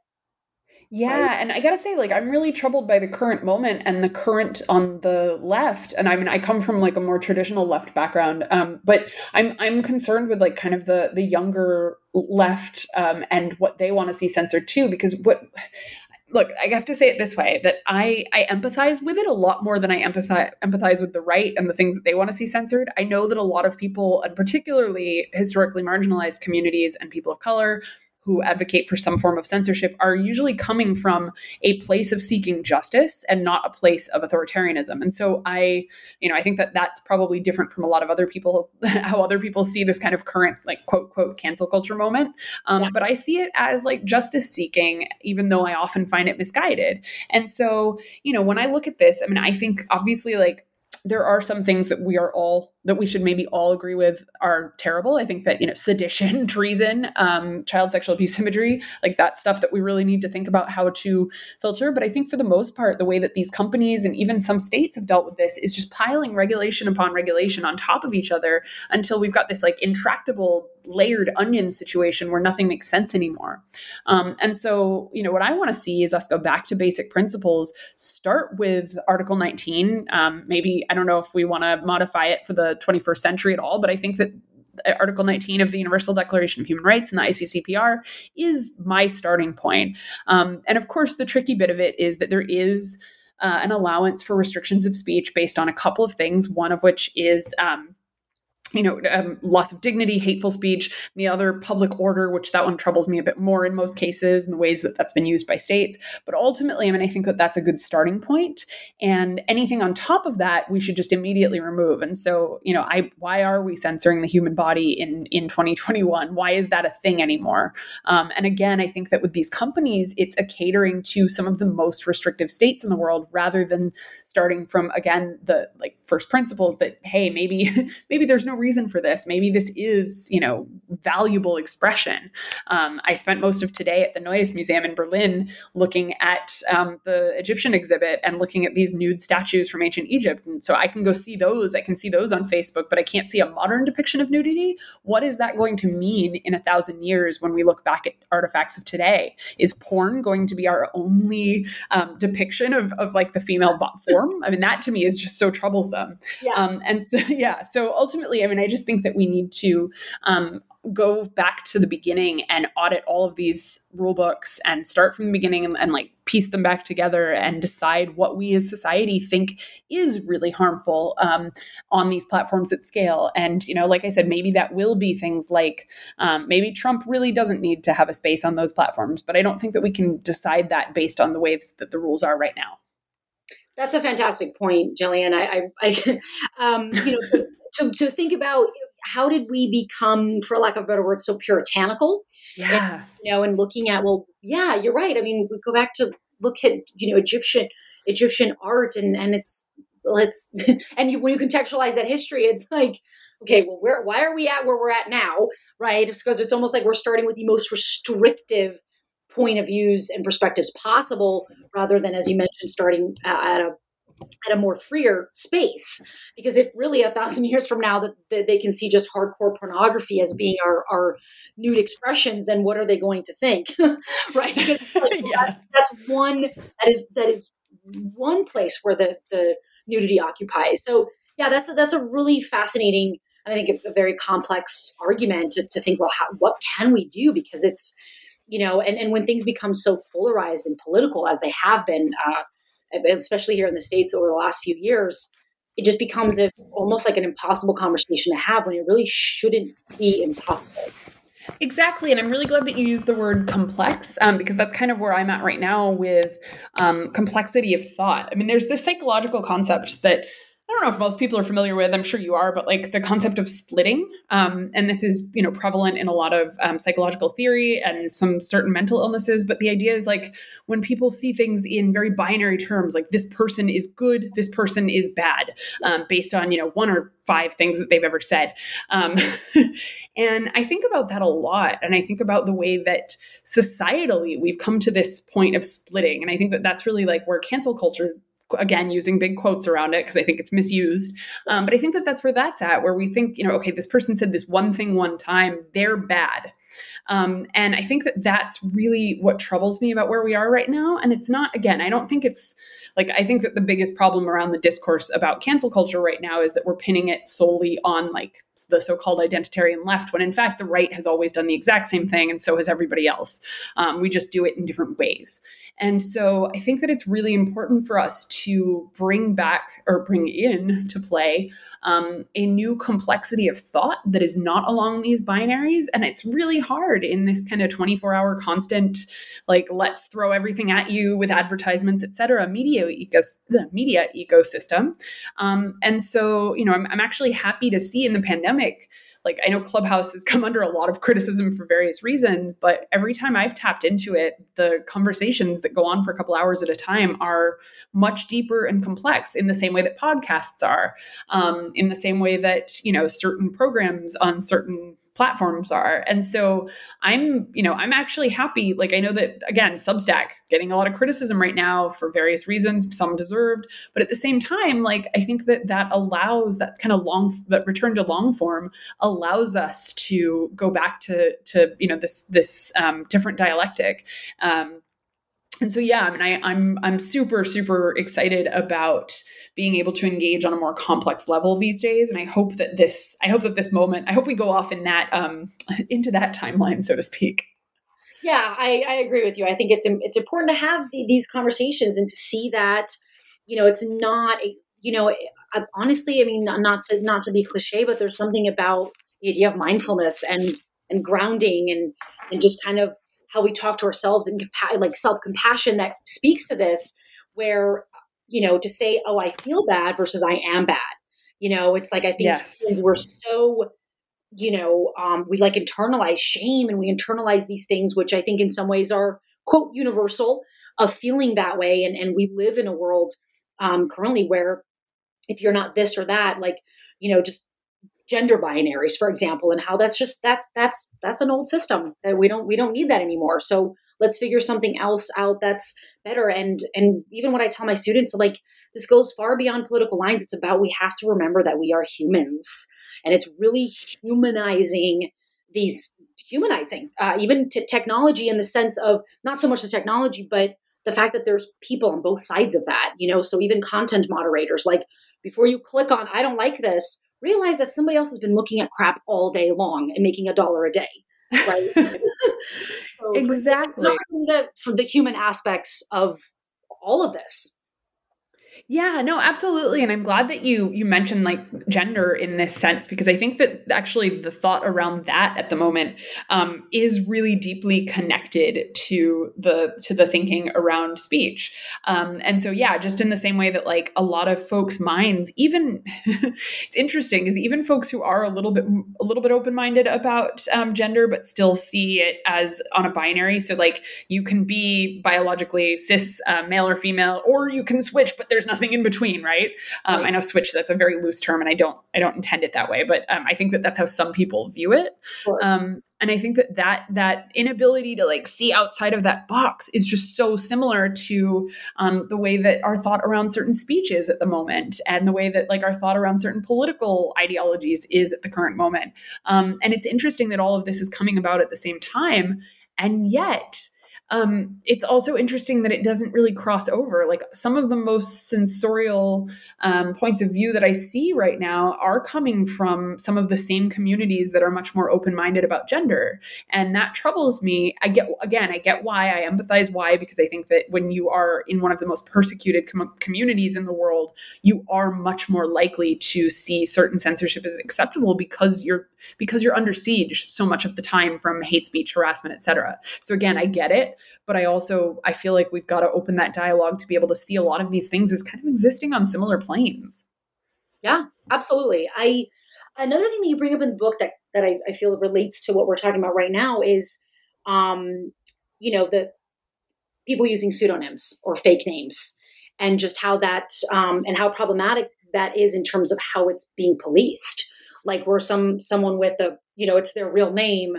yeah, right? and I gotta say, like, I'm really troubled by the current moment and the current on the left. And I mean, I come from like a more traditional left background, um, but I'm I'm concerned with like kind of the the younger left um, and what they want to see censored too. Because what look, I have to say it this way that I I empathize with it a lot more than I empathize empathize with the right and the things that they want to see censored. I know that a lot of people, and particularly historically marginalized communities and people of color, who advocate for some form of censorship are usually coming from a place of seeking justice and not a place of authoritarianism. And so I, you know, I think that that's probably different from a lot of other people, how other people see this kind of current, like, quote, quote, cancel culture moment. Um, yeah. But I see it as like justice seeking, even though I often find it misguided. And so, you know, when I look at this, I mean, I think obviously like there are some things that we are all that we should maybe all agree with are terrible. I think that you know sedition, treason, um, child sexual abuse imagery, like that stuff that we really need to think about how to filter. But I think for the most part, the way that these companies and even some states have dealt with this is just piling regulation upon regulation on top of each other until we've got this like intractable layered onion situation where nothing makes sense anymore. Um, and so, you know, what I want to see is us go back to basic principles, start with Article 19. Um, maybe, I don't know if we want to modify it for the 21st century at all, but I think that Article 19 of the Universal Declaration of Human Rights and the ICCPR is my starting point. Um, and of course, the tricky bit of it is that there is uh, an allowance for restrictions of speech based on a couple of things, one of which is um, you know, um, loss of dignity, hateful speech, the other public order, which that one troubles me a bit more in most cases, and the ways that that's been used by states. But ultimately, I mean, I think that that's a good starting point. and anything on top of that, we should just immediately remove. And so, you know, I why are we censoring the human body in in 2021? Why is that a thing anymore? Um, and again, I think that with these companies, it's a catering to some of the most restrictive states in the world, rather than starting from again the like first principles that hey, maybe maybe there's no reason for this. Maybe this is, you know, valuable expression. Um, I spent most of today at the Neues Museum in Berlin looking at um, the Egyptian exhibit and looking at these nude statues from ancient Egypt. And so I can go see those. I can see those on Facebook, but I can't see a modern depiction of nudity. What is that going to mean in a thousand years when we look back at artifacts of today? Is porn going to be our only um, depiction of, of like the female form? I mean, that to me is just so troublesome. Yes. Um, and so, yeah. So ultimately, I mean, I just think that we need to um, go back to the beginning and audit all of these rule books and start from the beginning and, and, like piece them back together and decide what we as society think is really harmful um, on these platforms at scale. And, you know, like I said, maybe that will be things like um, maybe Trump really doesn't need to have a space on those platforms, but I don't think that we can decide that based on the ways that the rules are right now. That's a fantastic point, Jillian. I, I, I um, you know, to, to think about how did we become, for lack of a better word, so puritanical? Yeah. And, you know, and looking at, well, yeah, you're right. I mean, we go back to look at, you know, Egyptian Egyptian art and and it's let's and you, when you contextualize that history, it's like, okay, well, where why are we at where we're at now, right? It's because it's almost like we're starting with the most restrictive point of views and perspectives possible rather than as you mentioned starting at a at a more freer space. Because if really a thousand years from now that, that they can see just hardcore pornography as being our, our nude expressions then what are they going to think? Right? Because like, yeah. that, that's one that is that is one place where the the nudity occupies. So yeah that's a, that's a really fascinating and i think a, a very complex argument to, to think well how, what can we do? Because it's you know and, and when things become so polarized and political as they have been uh, especially here in the states over the last few years it just becomes a, almost like an impossible conversation to have when it really shouldn't be impossible Exactly. And I'm really glad that you use the word complex um, because that's kind of where I'm at right now with um, complexity of thought. I mean, there's this psychological concept that I don't know if most people are familiar with. I'm sure you are, but like the concept of splitting, um, and this is you know prevalent in a lot of um, psychological theory and some certain mental illnesses. But the idea is like when people see things in very binary terms, like this person is good, this person is bad, um, based on you know one or five things that they've ever said. Um, and I think about that a lot, and I think about the way that societally we've come to this point of splitting, and I think that that's really like where cancel culture again using big quotes around it because i think it's misused. Um, but i think that that's where that's at where we think you know okay this person said this one thing one time they're bad. Um, and i think that that's really what troubles me about where we are right now and it's not again i don't think it's like i think that the biggest problem around the discourse about cancel culture right now is that we're pinning it solely on like the so-called identitarian left when in fact the right has always done the exact same thing and so has everybody else um, we just do it in different ways and so I think that it's really important for us to bring back or bring in to play um, a new complexity of thought that is not along these binaries. And it's really hard in this kind of 24 hour constant, like, let's throw everything at you with advertisements, et cetera, media, ecos- media ecosystem. Um, and so, you know, I'm, I'm actually happy to see in the pandemic like I know Clubhouse has come under a lot of criticism for various reasons, but every time I've tapped into it, the conversations that go on for a couple hours at a time are much deeper and complex in the same way that podcasts are, um, in the same way that you know certain programs on certain platforms are. And so I'm, you know, I'm actually happy. Like I know that again, Substack getting a lot of criticism right now for various reasons, some deserved, but at the same time, like I think that that allows that kind of long that return to long form allows us to go back to to you know this this um, different dialectic. Um, and so yeah, I mean, I, I'm I'm super super excited about being able to engage on a more complex level these days, and I hope that this I hope that this moment I hope we go off in that um, into that timeline, so to speak. Yeah, I, I agree with you. I think it's it's important to have the, these conversations and to see that you know it's not you know I, honestly, I mean not, not to not to be cliche, but there's something about the idea of mindfulness and and grounding and and just kind of how we talk to ourselves and compa- like self compassion that speaks to this, where you know to say, "Oh, I feel bad" versus "I am bad." You know, it's like I think yes. we're so you know um, we like internalize shame and we internalize these things, which I think in some ways are quote universal of feeling that way, and and we live in a world um, currently where if you're not this or that, like you know, just gender binaries for example and how that's just that that's that's an old system that we don't we don't need that anymore. So let's figure something else out that's better. And and even when i tell my students like this goes far beyond political lines. It's about we have to remember that we are humans and it's really humanizing these humanizing uh, even to technology in the sense of not so much the technology but the fact that there's people on both sides of that you know? So even content moderators like before you click on i don't like this realize that somebody else has been looking at crap all day long and making a dollar a day right? So exactly. for the, for the human aspects of all of this yeah, no, absolutely. And I'm glad that you you mentioned like gender in this sense because I think that actually the thought around that at the moment um, is really deeply connected to the to the thinking around speech. Um, and so yeah, just in the same way that like a lot of folks' minds, even it's interesting is even folks who are a little bit a little bit open minded about um, gender but still see it as on a binary. So like you can be biologically cis uh, male or female, or you can switch, but there's nothing nothing in between, right? Um, right? I know switch that's a very loose term, and I don't I don't intend it that way, but um, I think that that's how some people view it. Sure. Um, and I think that that that inability to like see outside of that box is just so similar to um, the way that our thought around certain speeches at the moment, and the way that like our thought around certain political ideologies is at the current moment. Um, and it's interesting that all of this is coming about at the same time, and yet um, it's also interesting that it doesn't really cross over. Like some of the most censorial um, points of view that I see right now are coming from some of the same communities that are much more open minded about gender. And that troubles me. I get, again, I get why, I empathize why, because I think that when you are in one of the most persecuted com- communities in the world, you are much more likely to see certain censorship as acceptable because you're because you're under siege so much of the time from hate speech, harassment, etc. So again, I get it but i also i feel like we've got to open that dialogue to be able to see a lot of these things as kind of existing on similar planes. Yeah absolutely. I another thing that you bring up in the book that that i, I feel relates to what we're talking about right now is um you know the people using pseudonyms or fake names and just how that um and how problematic that is in terms of how it's being policed. Like where some someone with a you know it's their real name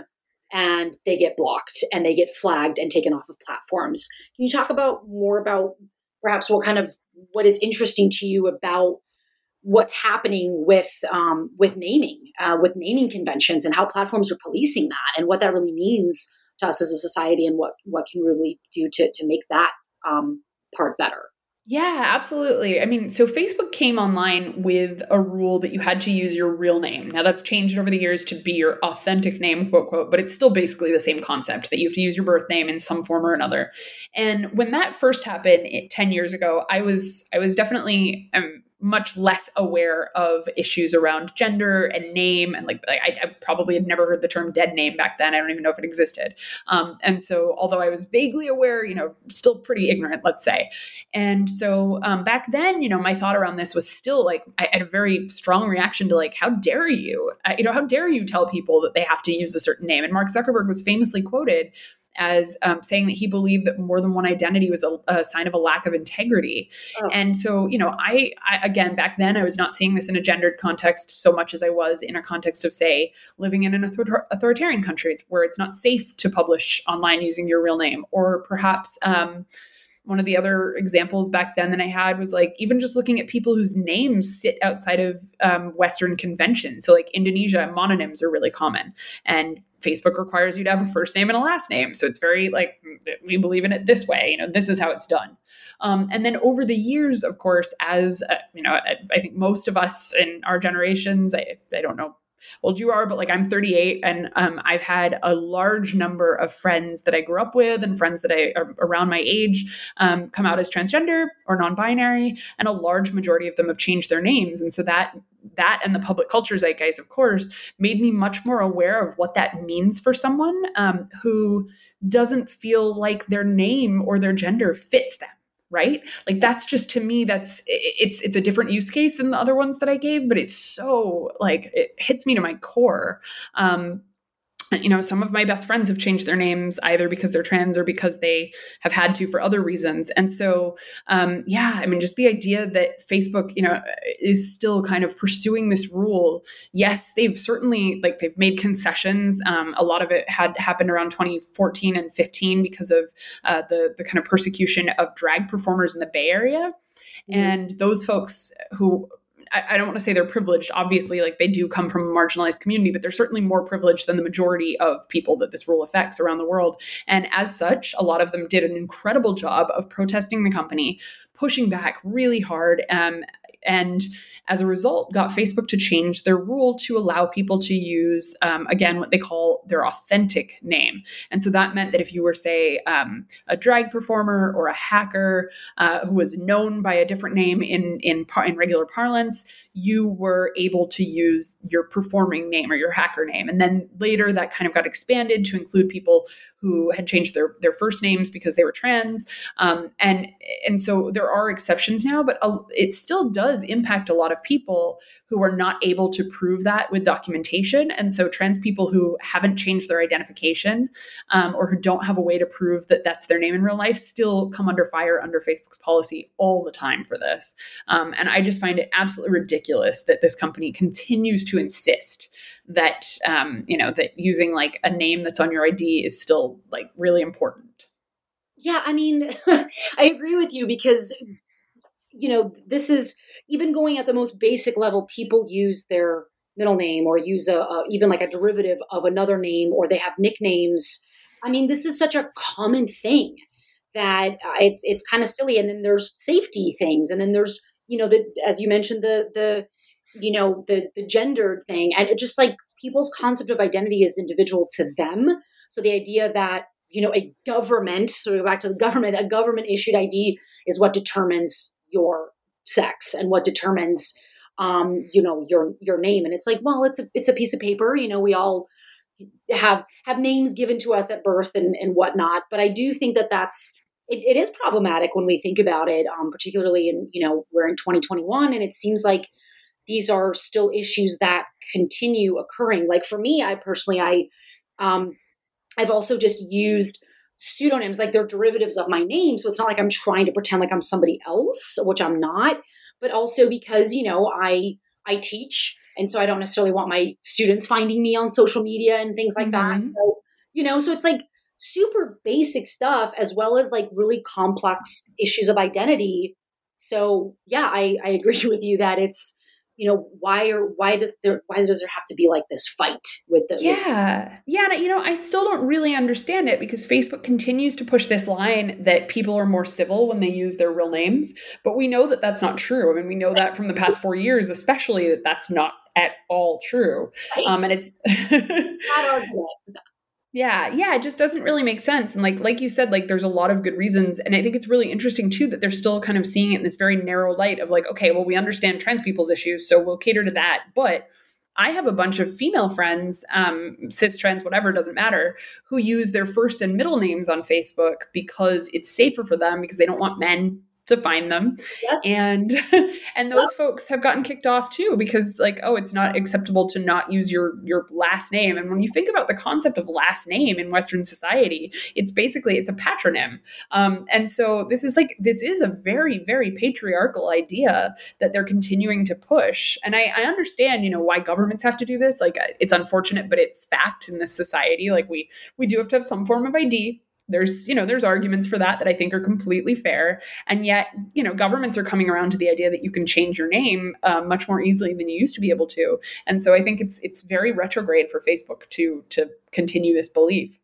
and they get blocked and they get flagged and taken off of platforms. Can you talk about more about perhaps what kind of what is interesting to you about what's happening with um, with naming, uh, with naming conventions, and how platforms are policing that, and what that really means to us as a society, and what what can really do to to make that um, part better. Yeah, absolutely. I mean, so Facebook came online with a rule that you had to use your real name. Now that's changed over the years to be your authentic name, quote, quote, but it's still basically the same concept that you have to use your birth name in some form or another. And when that first happened 10 years ago, I was, I was definitely, um, much less aware of issues around gender and name and like I, I, probably had never heard the term dead name back then. I don't even know if it existed. Um, and so although i was vaguely aware you know still pretty ignorant let's say. And so um, back then you know my thought around this was still like i had a very strong reaction to like how dare you? Uh, you know how dare you tell people that they have to use a certain name? And mark zuckerberg was famously quoted as um, saying that he believed that more than one identity was a, a sign of a lack of integrity. Oh. And so, you know, I, I, again, back then, I was not seeing this in a gendered context so much as I was in a context of, say, living in an author- authoritarian country where it's not safe to publish online using your real name, or perhaps. Um, one of the other examples back then that I had was like even just looking at people whose names sit outside of um, Western convention. So like Indonesia, mononyms are really common, and Facebook requires you to have a first name and a last name. So it's very like we believe in it this way. You know, this is how it's done. Um, and then over the years, of course, as uh, you know, I, I, think most of us in our generations, I, I don't know old you are, but like I'm 38 and um, I've had a large number of friends that I grew up with and friends that I are around my age um, come out as transgender or non-binary, and a large majority of them have changed their names. And so that that and the public culture zeitgeist, of course, made me much more aware of what that means for someone um, who doesn't feel like their name or their gender fits them right? Like that's just to me that's it's it's a different use case than the other ones that i gave but it's so like it hits me to my core. Um you know, some of my best friends have changed their names either because they're trans or because they have had to for other reasons. And so, um, yeah, I mean, just the idea that Facebook, you know, is still kind of pursuing this rule. Yes, they've certainly like they've made concessions. Um, a lot of it had happened around 2014 and 15 because of uh, the the kind of persecution of drag performers in the Bay Area. Mm-hmm. And those folks who I, I don't want to say they're privileged. Obviously, like they do come from a marginalized community, but they're certainly more privileged than the majority of people that this rule affects around the world. And as such, a lot of them did an incredible job of protesting the company, pushing back really hard, um, and as a result, got Facebook to change their rule to allow people to use, um, again, what they call their authentic name. And so that meant that if you were, say, um, a drag performer or a hacker uh, who was known by a different name in, in, in regular parlance, you were able to use your performing name or your hacker name. And then later that kind of got expanded to include people who had changed their, their first names because they were trans. Um, and, and so there are exceptions now, but it still does does impact a lot of people who are not able to prove that with documentation. And so, trans people who haven't changed their identification um, or who don't have a way to prove that that's their name in real life still come under fire under Facebook's policy all the time for this. Um, and I just find it absolutely ridiculous that this company continues to insist that um, you know that using like a name that's on your ID is still like really important. Yeah, I mean, I agree with you because you know this is even going at the most basic level. People use their middle name or use a, a even like a derivative of another name, or they have nicknames. I mean, this is such a common thing that uh, it's it's kind of silly. And then there's safety things, and then there's you know the as you mentioned the the you know the the gendered thing and it just like people's concept of identity is individual to them. So the idea that you know a government so we go back to the government a government issued id is what determines your sex and what determines um you know your your name. And it's like well it's a it's a piece of paper you know we all have have names given to us at birth and and whatnot. But i do think that that's it, it is problematic when we think about it um particularly in you know we're in 2021 and it seems like these are still issues that continue occurring. Like for me, I personally, I, um, I've also just used pseudonyms, like they're derivatives of my name. So it's not like I'm trying to pretend like I'm somebody else, which I'm not, but also because, you know, I, I teach. And so I don't necessarily want my students finding me on social media and things like mm-hmm. that. So, you know, so it's like super basic stuff as well as like really complex issues of identity. So yeah, I, I agree with you that it's you know why or why does there why does there have to be like this fight with the yeah yeah you know i still don't really understand it because facebook continues to push this line that people are more civil when they use their real names but we know that that's not true i mean we know that from the past four years especially that that's not at all true right. um, and it's yeah, yeah, it just doesn't really make sense. And like like you said, like there's a lot of good reasons. And I think it's really interesting too that they're still kind of seeing it in this very narrow light of like, okay, well, we understand trans people's issues, so we'll cater to that. But I have a bunch of female friends, um, cis, trans, whatever, doesn't matter, who use their first and middle names on Facebook because it's safer for them because they don't want men to find them. Yes. And and those folks have gotten kicked off too because like oh it's not acceptable to not use your your last name and when you think about the concept of last name in western society it's basically it's a patronym. Um, and so this is like this is a very very patriarchal idea that they're continuing to push and I, I understand you know why governments have to do this like it's unfortunate but it's fact in this society like we we do have to have some form of ID there's you know there's arguments for that that i think are completely fair and yet you know governments are coming around to the idea that you can change your name uh, much more easily than you used to be able to and so i think it's it's very retrograde for facebook to to continue this belief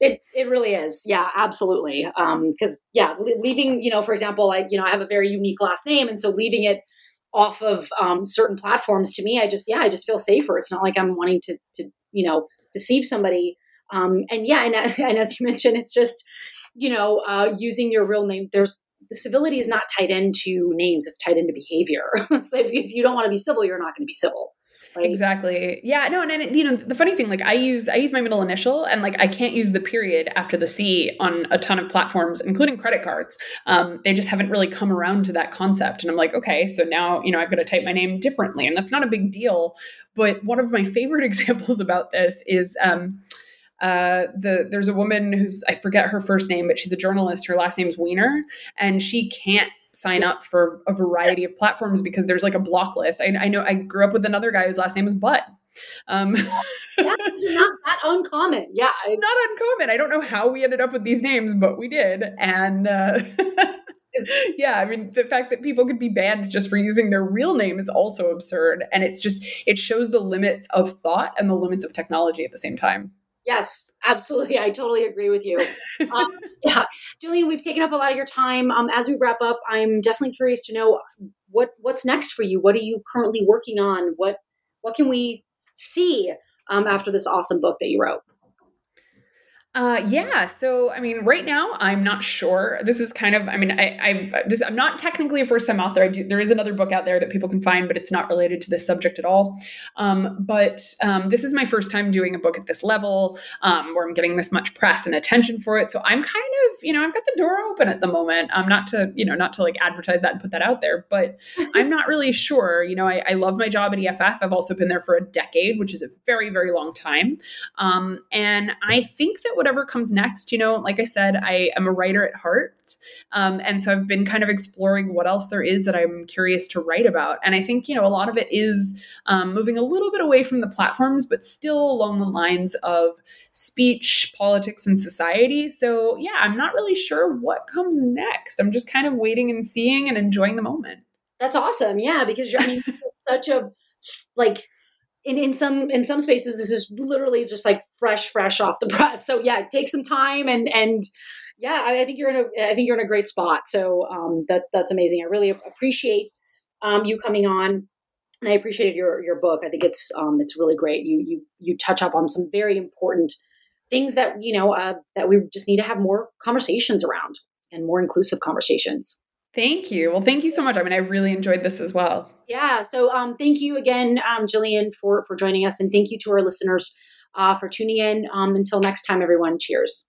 it it really is, yeah, absolutely. Because um, yeah, leaving you know, for example, I you know I have a very unique last name, and so leaving it off of um, certain platforms to me, I just yeah, I just feel safer. It's not like I'm wanting to to you know deceive somebody. Um, and yeah, and, and as you mentioned, it's just, you know, uh, using your real name. There's the civility is not tied into names; it's tied into behavior. so if, if you don't want to be civil, you're not going to be civil. Exactly. Yeah. No. And, and you know the funny thing, like I use I use my middle initial, and like I can't use the period after the C on a ton of platforms, including credit cards. Um, they just haven't really come around to that concept, and I'm like, okay, so now you know I've got to type my name differently, and that's not a big deal. But one of my favorite examples about this is. Um, uh, the there's a woman who's I forget her first name, but she's a journalist. Her last name's Weiner, and she can't sign up for a variety of platforms because there's like a block list. I, I know I grew up with another guy whose last name was Butt. Um, That's not that uncommon. Yeah, it's not uncommon. I don't know how we ended up with these names, but we did, and. Uh, yeah, I mean, the fact that people could be banned just for using their real name is also absurd. And it's just, it shows the limits of thought and the limits of technology at the same time. Yes, absolutely. I totally agree with you. um, yeah, Jillian, we've taken up a lot of your time. Um, as we wrap up, I'm definitely curious to know what what's next for you. What are you currently working on? What what can we see um, after this awesome book that you wrote? Uh, yeah. So, I mean, right now, I'm not sure. This is kind of, I mean, I, I, this, I'm not technically a first time author. I do, there is another book out there that people can find, but it's not related to this subject at all. Um, but um, this is my first time doing a book at this level um, where I'm getting this much press and attention for it. So I'm kind of, you know, I've got the door open at the moment. I'm um, not to, you know, not to like advertise that and put that out there, but I'm not really sure. You know, I, I, love my job at EFF. I've also been there for a decade, which is a very, very long time. Um, and I think that whatever comes next, you know, like I said, I am a writer at heart. Um, and so I've been kind of exploring what else there is that I'm curious to write about. And I think, you know, a lot of it is um, moving a little bit away from the platforms, but still along the lines of speech, politics, and society. So yeah, I'm not really sure what comes next. I'm just kind of waiting and seeing and enjoying the moment. That's awesome. Yeah, because I mean, such a like in, in some in some spaces this is literally just like fresh fresh off the press. So yeah take some time and and yeah I, I think you're in a i think you're in a great spot. So um, that that's amazing. I really appreciate um, you coming on. And i appreciated your your book. I think it's um, it's really great. You you you touch up on some very important things that you know uh, that we just need to have more conversations around and more inclusive conversations. Thank you. Well, thank you so much. I mean, I really enjoyed this as well. Yeah. So, um, thank you again, um, Jillian, for for joining us, and thank you to our listeners uh, for tuning in. Um, until next time, everyone. Cheers.